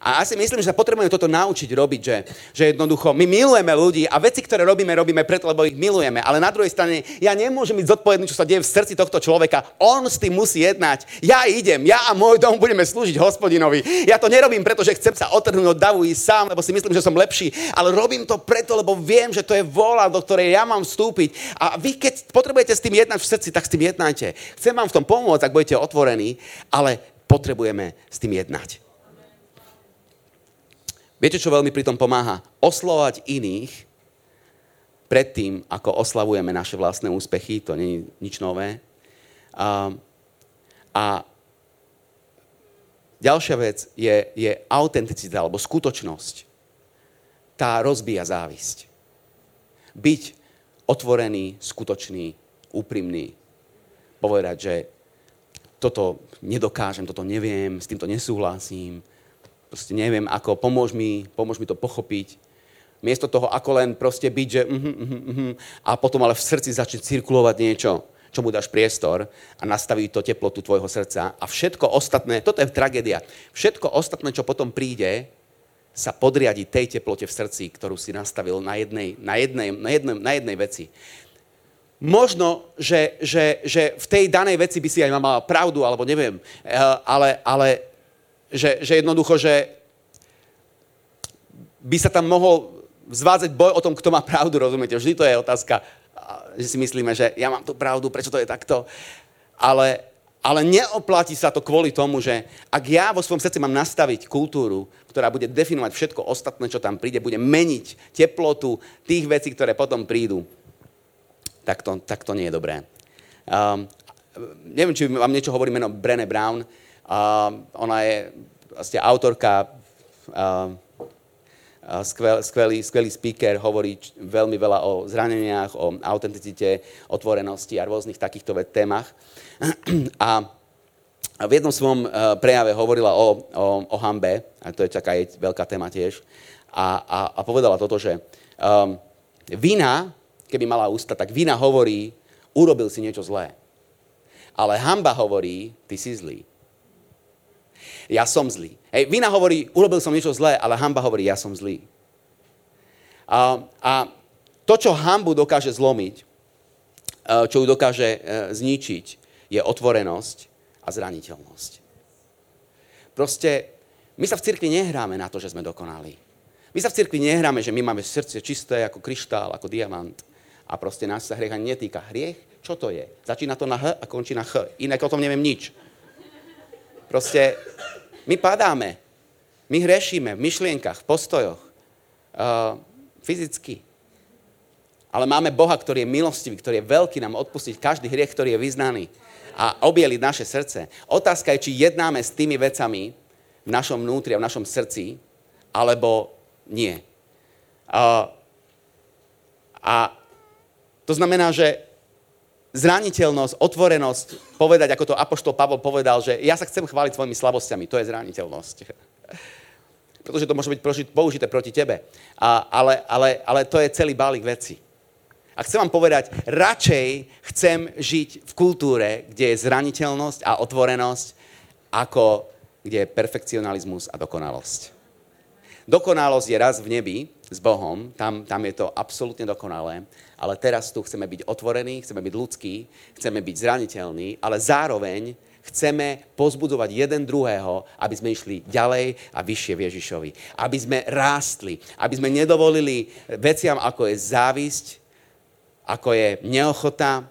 A ja si myslím, že sa potrebujeme toto naučiť robiť, že, že jednoducho my milujeme ľudí a veci, ktoré robíme, robíme preto, lebo ich milujeme. Ale na druhej strane ja nemôžem byť zodpovedný, čo sa deje v srdci tohto človeka. On s tým musí jednať. Ja idem, ja a môj dom budeme slúžiť hospodinovi. Ja to nerobím preto, že chcem sa otrhnúť od davu ísť sám, lebo si myslím, že som lepší. Ale robím to preto, lebo viem, že to je vola, do ktorej ja mám vstúpiť. A vy, keď potrebujete s tým jednať v srdci, tak s tým jednajte. Chcem vám v tom pomôcť, ak budete otvorení, ale potrebujeme s tým jednať. Viete, čo veľmi pri tom pomáha? Oslovať iných predtým, ako oslavujeme naše vlastné úspechy, to nie je nič nové. A, a ďalšia vec je, je autenticita alebo skutočnosť. Tá rozbíja závisť. Byť otvorený, skutočný, úprimný. Povedať, že toto nedokážem, toto neviem, s týmto nesúhlasím, proste neviem ako, pomôž mi, pomôž mi to pochopiť. Miesto toho, ako len proste byť, že uh-huh, uh-huh, uh-huh, a potom ale v srdci začne cirkulovať niečo, čo mu dáš priestor a nastaví to teplotu tvojho srdca. A všetko ostatné, toto je tragédia, všetko ostatné, čo potom príde, sa podriadi tej teplote v srdci, ktorú si nastavil na jednej, na jednej, na jednej, na jednej veci. Možno, že, že, že v tej danej veci by si aj mal pravdu, alebo neviem, eh, ale, ale že, že jednoducho, že by sa tam mohol zvádzať boj o tom, kto má pravdu, rozumiete? Vždy to je otázka, že si myslíme, že ja mám tú pravdu, prečo to je takto. Ale, ale neoplatí sa to kvôli tomu, že ak ja vo svojom srdci mám nastaviť kultúru, ktorá bude definovať všetko ostatné, čo tam príde, bude meniť teplotu tých vecí, ktoré potom prídu, tak to, tak to nie je dobré. Um, neviem, či vám niečo hovorí meno Brené Brown. Uh, ona je vlastne autorka uh, skvel, skvelý, skvelý speaker, hovorí veľmi veľa o zraneniach, o autenticite, otvorenosti a rôznych takýchto témach. A v jednom svojom uh, prejave hovorila o, o, o hambe, a to je taká jej veľká téma tiež, a, a, a povedala toto, že um, vina, keby mala ústa, tak vina hovorí, urobil si niečo zlé. Ale hamba hovorí, ty si zlý ja som zlý. Hej, vina hovorí, urobil som niečo zlé, ale hamba hovorí, ja som zlý. A, a to, čo hambu dokáže zlomiť, e, čo ju dokáže e, zničiť, je otvorenosť a zraniteľnosť. Proste my sa v cirkvi nehráme na to, že sme dokonali. My sa v cirkvi nehráme, že my máme srdce čisté ako kryštál, ako diamant. A proste nás sa hriech ani netýka. Hriech, čo to je? Začína to na H a končí na H. Inak o tom neviem nič. Proste my padáme. My hrešíme v myšlienkach, v postojoch, uh, fyzicky. Ale máme Boha, ktorý je milostivý, ktorý je veľký nám odpustiť každý hriech, ktorý je vyznaný a obieliť naše srdce. Otázka je, či jednáme s tými vecami v našom vnútri a v našom srdci, alebo nie. Uh, a to znamená, že zraniteľnosť, otvorenosť, povedať, ako to Apoštol Pavol povedal, že ja sa chcem chváliť svojimi slabosťami, to je zraniteľnosť. Pretože to môže byť použité proti tebe. A, ale, ale, ale to je celý balík veci. A chcem vám povedať, radšej chcem žiť v kultúre, kde je zraniteľnosť a otvorenosť, ako kde je perfekcionalizmus a dokonalosť. Dokonalosť je raz v nebi s Bohom, tam, tam je to absolútne dokonalé, ale teraz tu chceme byť otvorení, chceme byť ľudskí, chceme byť zraniteľní, ale zároveň chceme pozbudzovať jeden druhého, aby sme išli ďalej a vyššie v Ježišovi. Aby sme rástli, aby sme nedovolili veciam, ako je závisť, ako je neochota,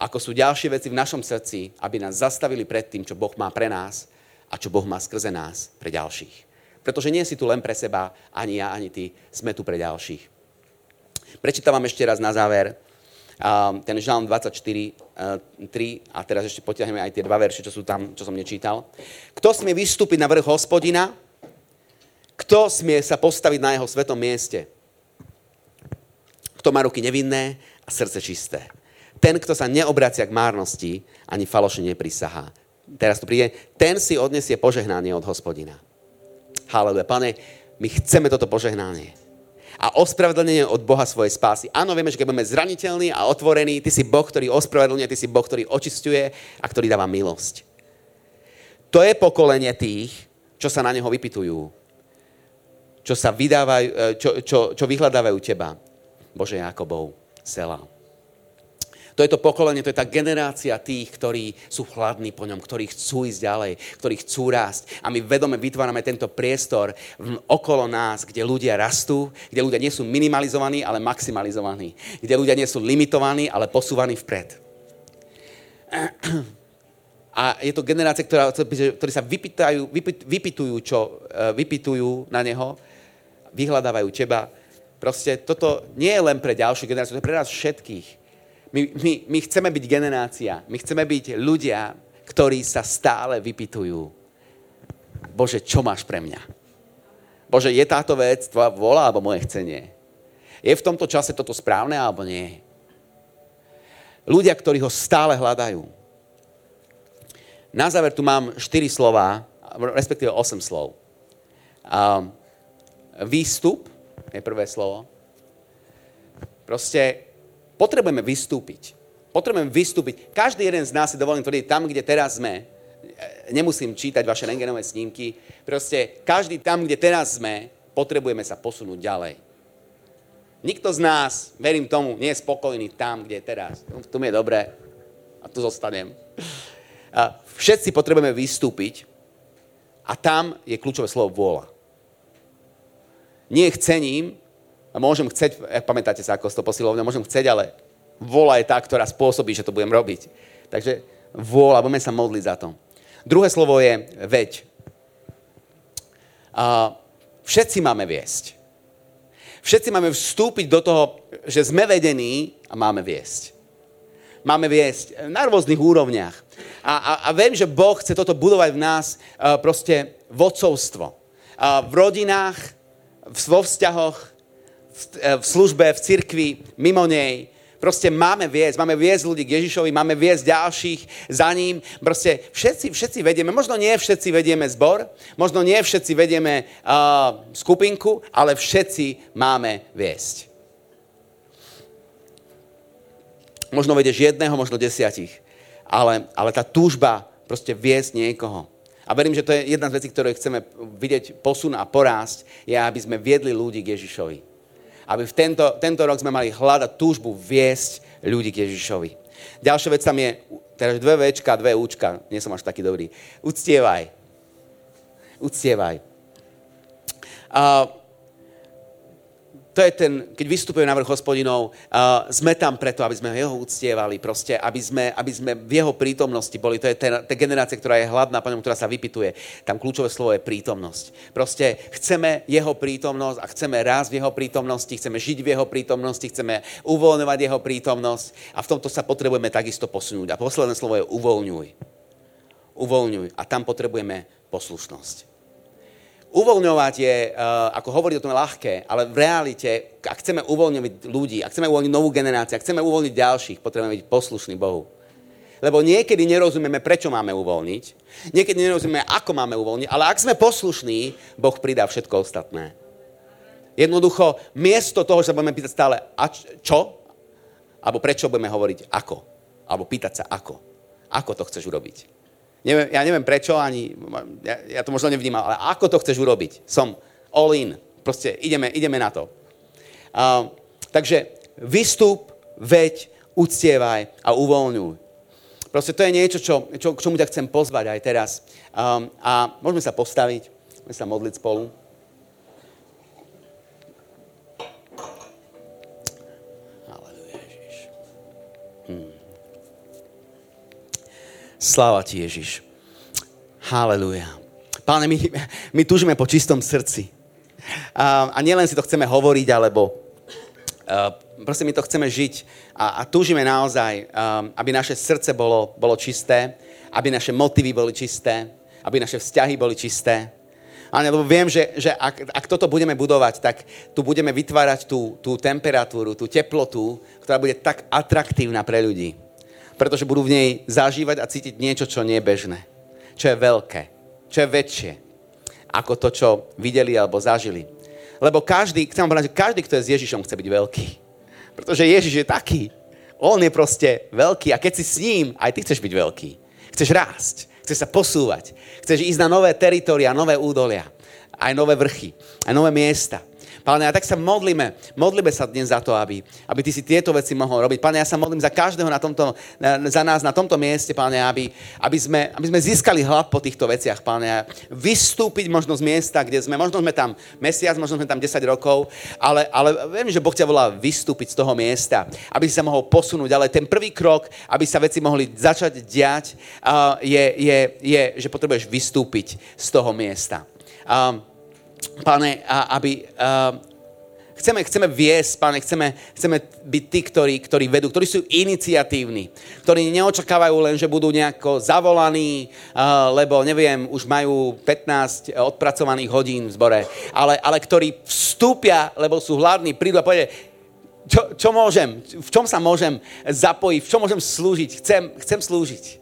ako sú ďalšie veci v našom srdci, aby nás zastavili pred tým, čo Boh má pre nás a čo Boh má skrze nás pre ďalších. Pretože nie si tu len pre seba, ani ja, ani ty, sme tu pre ďalších. Prečítam vám ešte raz na záver ten žalm 24, 3 a teraz ešte potiahneme aj tie dva verše, čo sú tam, čo som nečítal. Kto smie vystúpiť na vrch hospodina? Kto smie sa postaviť na jeho svetom mieste? Kto má ruky nevinné a srdce čisté? Ten, kto sa neobracia k márnosti, ani falošne neprisahá. Teraz tu príde, ten si odnesie požehnanie od hospodina. Haleluja. Pane, my chceme toto požehnanie a ospravedlnenie od Boha svojej spásy. Áno, vieme, že keď budeme zraniteľní a otvorení, ty si Boh, ktorý ospravedlňuje, ty si Boh, ktorý očistuje a ktorý dáva milosť. To je pokolenie tých, čo sa na neho vypitujú, čo, sa vydávajú, e, čo, čo, čo vyhľadávajú teba. Bože Jakobov, Sela. To je to pokolenie, to je tá generácia tých, ktorí sú chladní po ňom, ktorí chcú ísť ďalej, ktorí chcú rásť. A my vedome vytvárame tento priestor okolo nás, kde ľudia rastú, kde ľudia nie sú minimalizovaní, ale maximalizovaní. Kde ľudia nie sú limitovaní, ale posúvaní vpred. A je to generácia, ktorá, ktorí sa vypýtajú, vypit, vypitujú, čo, e, vypitujú na neho, vyhľadávajú teba. Proste toto nie je len pre ďalšiu generáciu, to je pre nás všetkých. My, my, my chceme byť generácia, my chceme byť ľudia, ktorí sa stále vypitujú. Bože, čo máš pre mňa? Bože, je táto vec tvoja vola alebo moje chcenie? Je v tomto čase toto správne alebo nie? Ľudia, ktorí ho stále hľadajú. Na záver tu mám 4 slova, respektíve 8 slov. Um, výstup je prvé slovo. Proste potrebujeme vystúpiť. Potrebujeme vystúpiť. Každý jeden z nás si dovolím tvrdiť, tam, kde teraz sme, e, nemusím čítať vaše rengenové snímky, proste každý tam, kde teraz sme, potrebujeme sa posunúť ďalej. Nikto z nás, verím tomu, nie je spokojný tam, kde je teraz. Tu mi je dobré a tu zostanem. A všetci potrebujeme vystúpiť a tam je kľúčové slovo vôľa. Nie chcením, a môžem chceť, pamätáte sa, ako to posilovne, môžem chceť, ale Vôľa je tá, ktorá spôsobí, že to budem robiť. Takže vôľa, budeme sa modliť za to. Druhé slovo je veď. A všetci máme viesť. Všetci máme vstúpiť do toho, že sme vedení a máme viesť. Máme viesť na rôznych úrovniach. A, a, a viem, že Boh chce toto budovať v nás uh, proste vodcovstvo. Uh, v rodinách, vo vzťahoch, v, uh, v službe, v cirkvi, mimo nej, Proste máme viesť, máme viesť ľudí k Ježišovi, máme viesť ďalších za ním. Proste všetci, všetci vedieme, možno nie všetci vedieme zbor, možno nie všetci vedieme uh, skupinku, ale všetci máme viesť. Možno vedieš jedného, možno desiatich, ale, ale tá túžba proste viesť niekoho. A verím, že to je jedna z vecí, ktoré chceme vidieť posun a porásť, je, aby sme viedli ľudí k Ježišovi aby v tento, tento rok sme mali hľadať túžbu viesť ľudí k Ježišovi. Ďalšia vec tam je, teraz dve Včka, dve Učka, nie som až taký dobrý. Uctievaj. Uctievaj. Uh, to je ten, keď vystupujeme na vrch hospodinov, uh, sme tam preto, aby sme jeho uctievali, proste, aby sme, aby sme v jeho prítomnosti boli. To je tá generácia, ktorá je hladná, po ktorá sa vypituje. Tam kľúčové slovo je prítomnosť. Proste chceme jeho prítomnosť a chceme rásť v jeho prítomnosti, chceme žiť v jeho prítomnosti, chceme uvoľňovať jeho prítomnosť a v tomto sa potrebujeme takisto posunúť. A posledné slovo je uvoľňuj. Uvoľňuj. A tam potrebujeme poslušnosť. Uvoľňovať je, uh, ako hovoriť o tom, ľahké, ale v realite, ak chceme uvoľňovať ľudí, ak chceme uvoľniť novú generáciu, ak chceme uvoľniť ďalších, potrebujeme byť poslušní Bohu. Lebo niekedy nerozumieme, prečo máme uvoľniť, niekedy nerozumieme, ako máme uvoľniť, ale ak sme poslušní, Boh pridá všetko ostatné. Jednoducho, miesto toho, že sa budeme pýtať stále, a čo? Alebo prečo budeme hovoriť ako? Alebo pýtať sa ako? Ako to chceš urobiť? Neviem, ja neviem prečo, ani, ja, ja to možno nevnímam, ale ako to chceš urobiť? Som all in. Proste ideme, ideme na to. Uh, takže vystup, veď, uctievaj a uvoľňuj. Proste to je niečo, čo, čo, k čomu ťa chcem pozvať aj teraz. Um, a môžeme sa postaviť, môžeme sa modliť spolu. Sláva ti, Ježiš. Haleluja. Páne, my, my túžime po čistom srdci. A, a nielen si to chceme hovoriť, alebo uh, proste my to chceme žiť a, a túžime naozaj, um, aby naše srdce bolo, bolo čisté, aby naše motívy boli čisté, aby naše vzťahy boli čisté. Ale lebo viem, že, že ak, ak toto budeme budovať, tak tu budeme vytvárať tú, tú temperatúru, tú teplotu, ktorá bude tak atraktívna pre ľudí pretože budú v nej zažívať a cítiť niečo, čo nie je bežné. Čo je veľké, čo je väčšie ako to, čo videli alebo zažili. Lebo každý, chcem povedať, každý, kto je s Ježišom, chce byť veľký. Pretože Ježiš je taký. On je proste veľký a keď si s ním, aj ty chceš byť veľký. Chceš rásť, chceš sa posúvať, chceš ísť na nové teritoria, nové údolia, aj nové vrchy, aj nové miesta. Pane, a tak sa modlíme, modlíme sa dnes za to, aby, aby Ty si tieto veci mohol robiť. Pane, ja sa modlím za každého na tomto, za nás na tomto mieste, Pane, aby, aby, sme, aby sme získali hlad po týchto veciach, Pane. Vystúpiť možno z miesta, kde sme, možno sme tam mesiac, možno sme tam 10 rokov, ale, ale viem, že Boh ťa volá vystúpiť z toho miesta, aby si sa mohol posunúť, ale ten prvý krok, aby sa veci mohli začať diať, uh, je, je, je, že potrebuješ vystúpiť z toho miesta. Um, Pane, aby... Uh, chceme, chceme viesť, pane, chceme, chceme byť tí, ktorí, ktorí vedú, ktorí sú iniciatívni, ktorí neočakávajú len, že budú nejako zavolaní, uh, lebo neviem, už majú 15 odpracovaných hodín v zbore, ale, ale ktorí vstúpia, lebo sú hladní, prídu a povedia, čo, čo môžem, v čom sa môžem zapojiť, v čom môžem slúžiť, chcem, chcem slúžiť.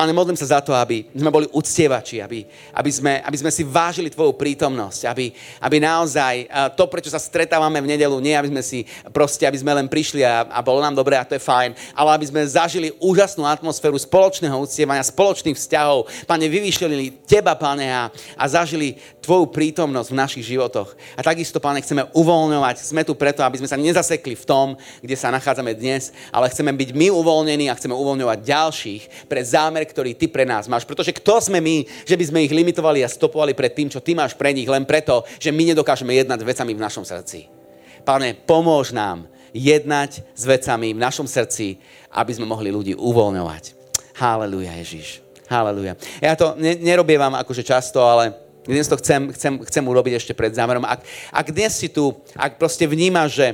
Páne, modlím sa za to, aby sme boli uctievači, aby, aby, sme, aby sme si vážili Tvoju prítomnosť, aby, aby naozaj to, prečo sa stretávame v nedelu, nie aby sme si proste, aby sme len prišli a, a bolo nám dobre a to je fajn, ale aby sme zažili úžasnú atmosféru spoločného uctievania, spoločných vzťahov. Pane, vyvyšlili Teba, Pane, a, a zažili Tvoju prítomnosť v našich životoch. A takisto, Pane, chceme uvoľňovať, sme tu preto, aby sme sa nezasekli v tom, kde sa nachádzame dnes, ale chceme byť my uvoľnení a chceme uvoľňovať ďalších pre zámer, ktorý ty pre nás máš. Pretože kto sme my, že by sme ich limitovali a stopovali pred tým, čo ty máš pre nich, len preto, že my nedokážeme jednať vecami v našom srdci. Pane, pomôž nám jednať s vecami v našom srdci, aby sme mohli ľudí uvoľňovať. Haleluja, Ježiš. Haleluja. Ja to ne, vám akože často, ale dnes to chcem, chcem, chcem urobiť ešte pred zámerom. Ak, ak dnes si tu, ak proste vnímaš, že,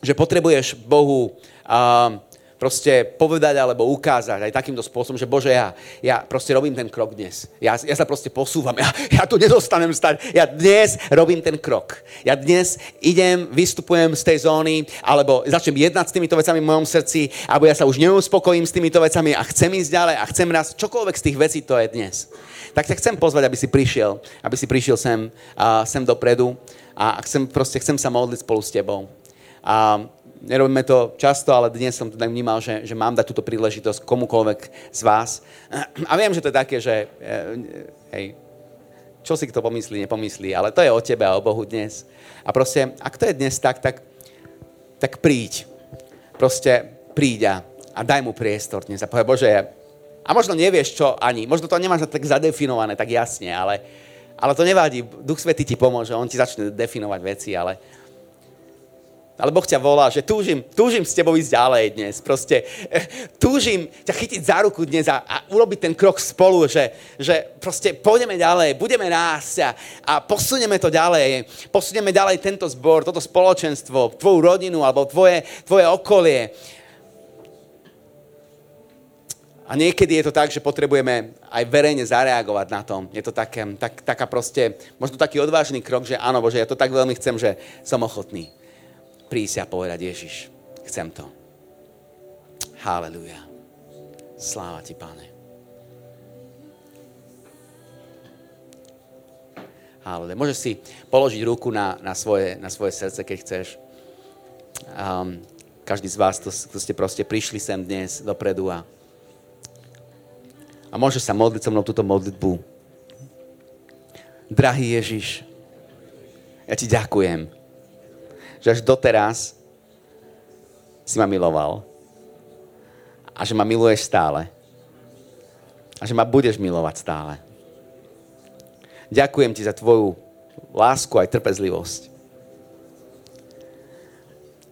že potrebuješ Bohu uh, proste povedať alebo ukázať aj takýmto spôsobom, že Bože, ja, ja proste robím ten krok dnes. Ja, ja sa proste posúvam. Ja, ja tu nedostanem stať. Ja dnes robím ten krok. Ja dnes idem, vystupujem z tej zóny, alebo začnem jednať s týmito vecami v mojom srdci, alebo ja sa už neuspokojím s týmito vecami a chcem ísť ďalej a chcem raz, čokoľvek z tých vecí to je dnes. Tak ťa chcem pozvať, aby si prišiel, aby si prišiel sem, uh, sem dopredu a chcem, proste chcem sa modliť spolu s tebou. A nerobíme to často, ale dnes som to tak vnímal, že, že mám dať túto príležitosť komukoľvek z vás. A viem, že to je také, že eh, hej, čo si kto pomyslí, nepomyslí, ale to je o tebe a o Bohu dnes. A proste, ak to je dnes tak, tak, tak príď. Proste príď a, a daj mu priestor dnes a povedz, Bože, a možno nevieš čo ani, možno to nemáš tak zadefinované, tak jasne, ale, ale to nevadí. Duch Svetý ti pomôže, on ti začne definovať veci, ale, ale Boh ťa volá, že túžim, túžim s tebou ísť ďalej dnes. Proste eh, túžim ťa chytiť za ruku dnes a, a urobiť ten krok spolu, že, že proste pôjdeme ďalej, budeme rásť a, a posunieme to ďalej. Posunieme ďalej tento zbor, toto spoločenstvo, tvoju rodinu alebo tvoje, tvoje okolie. A niekedy je to tak, že potrebujeme aj verejne zareagovať na tom. Je to také, tak, taká proste, možno taký odvážny krok, že áno, Bože, ja to tak veľmi chcem, že som ochotný prísť a povedať, Ježiš, chcem to. Haleluja. Sláva ti, páne. Haleluja. Môžeš si položiť ruku na, na, svoje, na svoje srdce, keď chceš. Um, každý z vás, kto ste proste prišli sem dnes dopredu a, a môžeš sa modliť so mnou túto modlitbu. Drahý Ježiš, ja ti ďakujem, že až doteraz si ma miloval. A že ma miluješ stále. A že ma budeš milovať stále. Ďakujem ti za tvoju lásku aj trpezlivosť.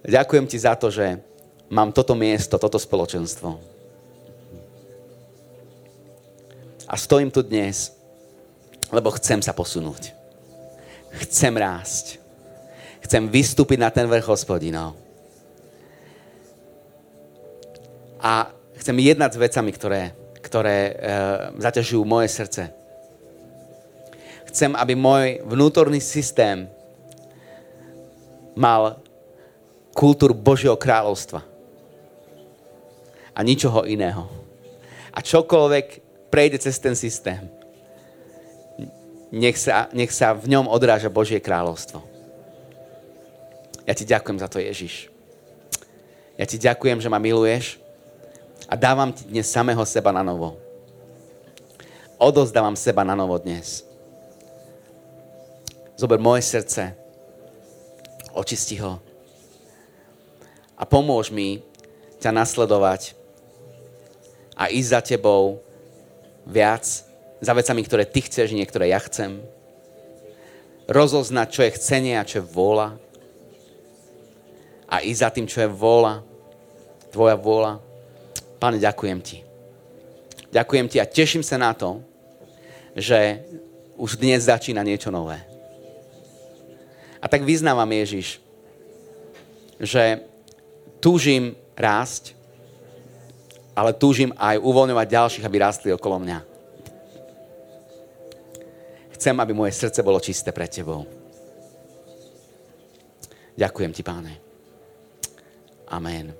Ďakujem ti za to, že mám toto miesto, toto spoločenstvo. A stojím tu dnes, lebo chcem sa posunúť. Chcem rásť chcem vystúpiť na ten vrch hospodinov. A chcem jednať s vecami, ktoré, ktoré e, zaťažujú moje srdce. Chcem, aby môj vnútorný systém mal kultúru Božieho kráľovstva. A ničoho iného. A čokoľvek prejde cez ten systém, nech sa, nech sa v ňom odráža Božie kráľovstvo. Ja ti ďakujem za to, Ježiš. Ja ti ďakujem, že ma miluješ a dávam ti dnes samého seba na novo. Odozdávam seba na novo dnes. Zober moje srdce, očisti ho a pomôž mi ťa nasledovať a ísť za tebou viac za vecami, ktoré ty chceš, niektoré ja chcem. Rozoznať, čo je chcenie a čo je vôľa a ísť za tým, čo je vôľa, tvoja vôľa. Pane, ďakujem ti. Ďakujem ti a teším sa na to, že už dnes začína niečo nové. A tak vyznávam Ježiš, že túžim rásť, ale túžim aj uvoľňovať ďalších, aby rástli okolo mňa. Chcem, aby moje srdce bolo čisté pred Tebou. Ďakujem Ti, Páne. Amen.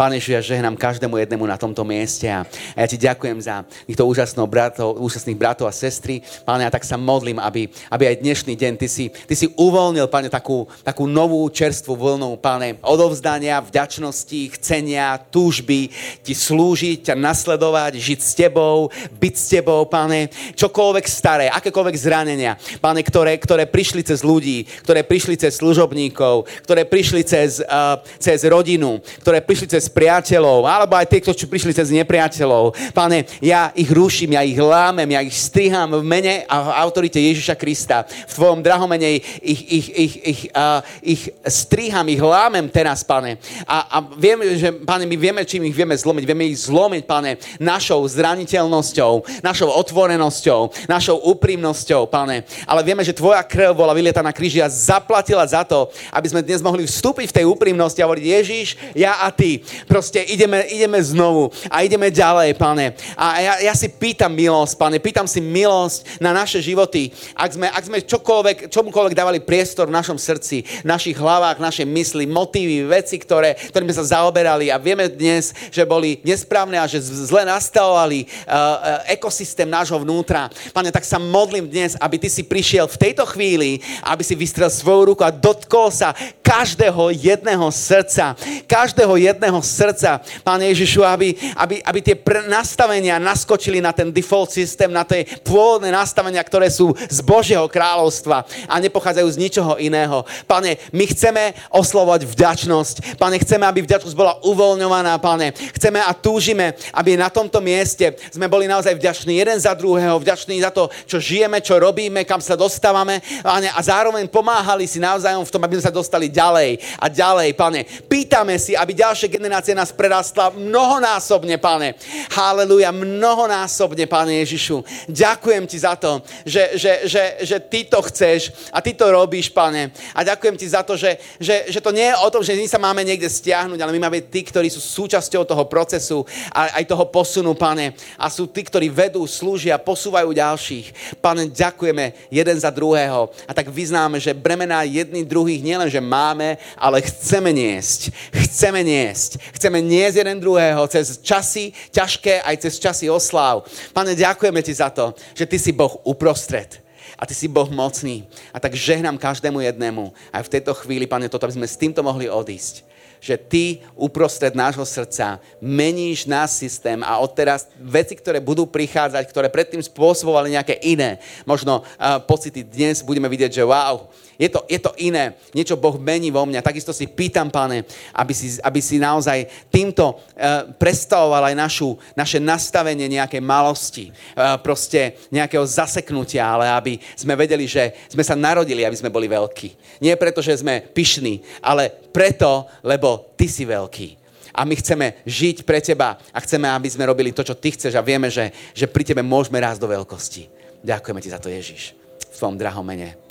Pane Ježiš, ja žehnám každému jednému na tomto mieste a ja ti ďakujem za týchto bratov, úžasných bratov a sestry. Pane, ja tak sa modlím, aby, aby aj dnešný deň ty si, ty si uvoľnil, Pane, takú, takú novú čerstvú vlnu, Pane, odovzdania, vďačnosti, chcenia, túžby, ti slúžiť, ťa nasledovať, žiť s tebou, byť s tebou, Pane, čokoľvek staré, akékoľvek zranenia, Pane, ktoré, ktoré prišli cez ľudí, ktoré prišli cez služobníkov, ktoré prišli cez, uh, cez rodinu, ktoré prišli cez cez priateľov, alebo aj tí, ktorí prišli cez nepriateľov. Pane, ja ich ruším, ja ich lámem, ja ich strihám v mene a v autorite Ježiša Krista. V Tvojom drahomene ich, ich, ich, ich, uh, ich striham, ich lámem teraz, pane. A, a vieme, že, pane, my vieme, čím ich vieme zlomiť. Vieme ich zlomiť, pane, našou zraniteľnosťou, našou otvorenosťou, našou úprimnosťou, pane. Ale vieme, že Tvoja krv bola vylieta na kríži a zaplatila za to, aby sme dnes mohli vstúpiť v tej úprimnosti a hovoriť, Ježiš, ja a ty. Proste ideme, ideme znovu a ideme ďalej, pane. A ja, ja si pýtam milosť, pane, pýtam si milosť na naše životy. Ak sme, ak sme čokoľvek, čomukoľvek dávali priestor v našom srdci, v našich hlavách, našej mysli, motívy, veci, ktoré, ktorými sa zaoberali a vieme dnes, že boli nesprávne a že zle nastavovali uh, ekosystém nášho vnútra. Pane, tak sa modlím dnes, aby ty si prišiel v tejto chvíli, aby si vystrel svoju ruku a dotkol sa každého jedného srdca. Každého jedného srdca, Pane Ježišu, aby, aby, aby tie nastavenia naskočili na ten default systém, na tie pôvodné nastavenia, ktoré sú z Božieho kráľovstva a nepochádzajú z ničoho iného. Pane, my chceme oslovať vďačnosť. Pane, chceme, aby vďačnosť bola uvoľňovaná, pane. Chceme a túžime, aby na tomto mieste sme boli naozaj vďační jeden za druhého, vďační za to, čo žijeme, čo robíme, kam sa dostávame, pane, a zároveň pomáhali si navzájom v tom, aby sme sa dostali ďalej a ďalej, pane. Pýtame si, aby ďalšia generácia nás prerastla mnohonásobne, pane. Haleluja, mnohonásobne, pane Ježišu. Ďakujem ti za to, že, že, že, že ty to chceš a ty to robíš, pane. A ďakujem ti za to, že, že, že to nie je o tom, že my sa máme niekde stiahnuť, ale my máme tí, ktorí sú súčasťou toho procesu a aj toho posunu, pane. A sú tí, ktorí vedú, slúžia, posúvajú ďalších. Pane, ďakujeme jeden za druhého. A tak vyznáme, že bremená jedných druhých nielen, že máme, ale chceme niesť. Chceme niesť. Chceme niesť jeden druhého cez časy ťažké, aj cez časy oslav. Pane, ďakujeme ti za to, že ty si Boh uprostred a ty si Boh mocný. A tak žehnám každému jednému. Aj v tejto chvíli, Pane, toto, aby sme s týmto mohli odísť že ty uprostred nášho srdca meníš náš systém a odteraz veci, ktoré budú prichádzať, ktoré predtým spôsobovali nejaké iné, možno uh, pocity dnes budeme vidieť, že wow, je to, je to iné, niečo Boh mení vo mňa. Takisto si pýtam, pane, aby si, aby si naozaj týmto uh, predstavoval aj našu, naše nastavenie nejakej malosti, uh, proste nejakého zaseknutia, ale aby sme vedeli, že sme sa narodili, aby sme boli veľkí. Nie preto, že sme pyšní, ale preto, lebo ty si veľký. A my chceme žiť pre teba a chceme, aby sme robili to, čo ty chceš a vieme, že, že pri tebe môžeme rásť do veľkosti. Ďakujeme ti za to, Ježiš. V tvojom drahom mene.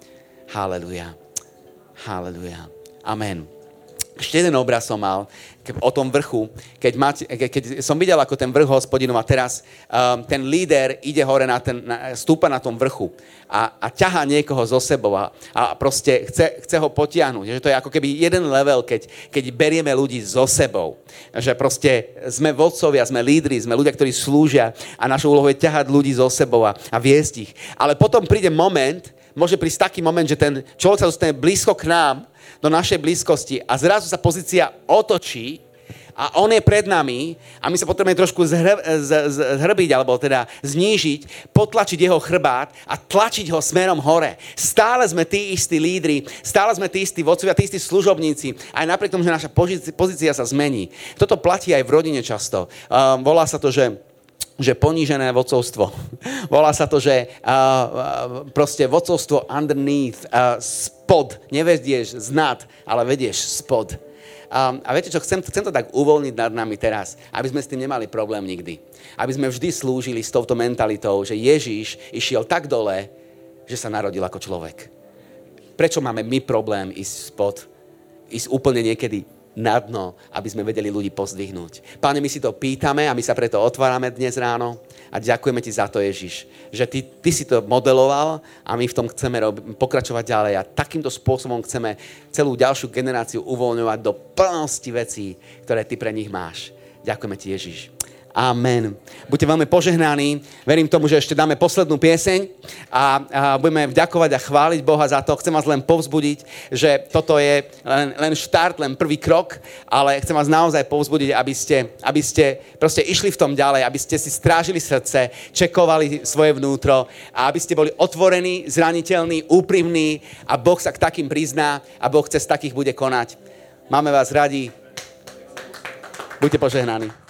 Haleluja. Haleluja. Amen. Ešte jeden obraz som mal o tom vrchu, keď, máte, keď som videl, ako ten vrch hospodinov a teraz um, ten líder ide hore, na ten, na, stúpa na tom vrchu a, a ťahá niekoho zo sebou a, a proste chce, chce ho potiahnuť. Že to je ako keby jeden level, keď, keď berieme ľudí so sebou. Že proste sme vodcovia, sme lídri, sme ľudia, ktorí slúžia a našou úlohou je ťahať ľudí so sebou a, a viesť ich. Ale potom príde moment, môže prísť taký moment, že ten človek sa dostane blízko k nám, do našej blízkosti a zrazu sa pozícia otočí a on je pred nami a my sa potrebujeme trošku zhr- zhrbiť, alebo teda znížiť, potlačiť jeho chrbát a tlačiť ho smerom hore. Stále sme tí istí lídry, stále sme tí istí vodcovia, tí istí služobníci, aj napriek tomu, že naša pozícia sa zmení. Toto platí aj v rodine často. Um, volá sa to, že že ponížené vodcovstvo. Volá sa to, že uh, proste vodcovstvo underneath, uh, spod. Nevedieš znad, ale vedieš spod. Um, a viete čo, chcem, chcem to tak uvoľniť nad nami teraz, aby sme s tým nemali problém nikdy. Aby sme vždy slúžili s touto mentalitou, že Ježíš išiel tak dole, že sa narodil ako človek. Prečo máme my problém ísť spod? Ísť úplne niekedy na dno, aby sme vedeli ľudí pozdvihnúť. Páne, my si to pýtame a my sa preto otvárame dnes ráno a ďakujeme ti za to, Ježiš, že ty, ty si to modeloval a my v tom chceme rob- pokračovať ďalej a takýmto spôsobom chceme celú ďalšiu generáciu uvoľňovať do plnosti vecí, ktoré ty pre nich máš. Ďakujeme ti, Ježiš. Amen. Buďte veľmi požehnaní. Verím tomu, že ešte dáme poslednú pieseň a, a budeme vďakovať a chváliť Boha za to. Chcem vás len povzbudiť, že toto je len, len štart, len prvý krok, ale chcem vás naozaj povzbudiť, aby ste, aby ste proste išli v tom ďalej, aby ste si strážili srdce, čekovali svoje vnútro a aby ste boli otvorení, zraniteľní, úprimní a Boh sa k takým prizná a Boh cez takých bude konať. Máme vás radi. Buďte požehnaní.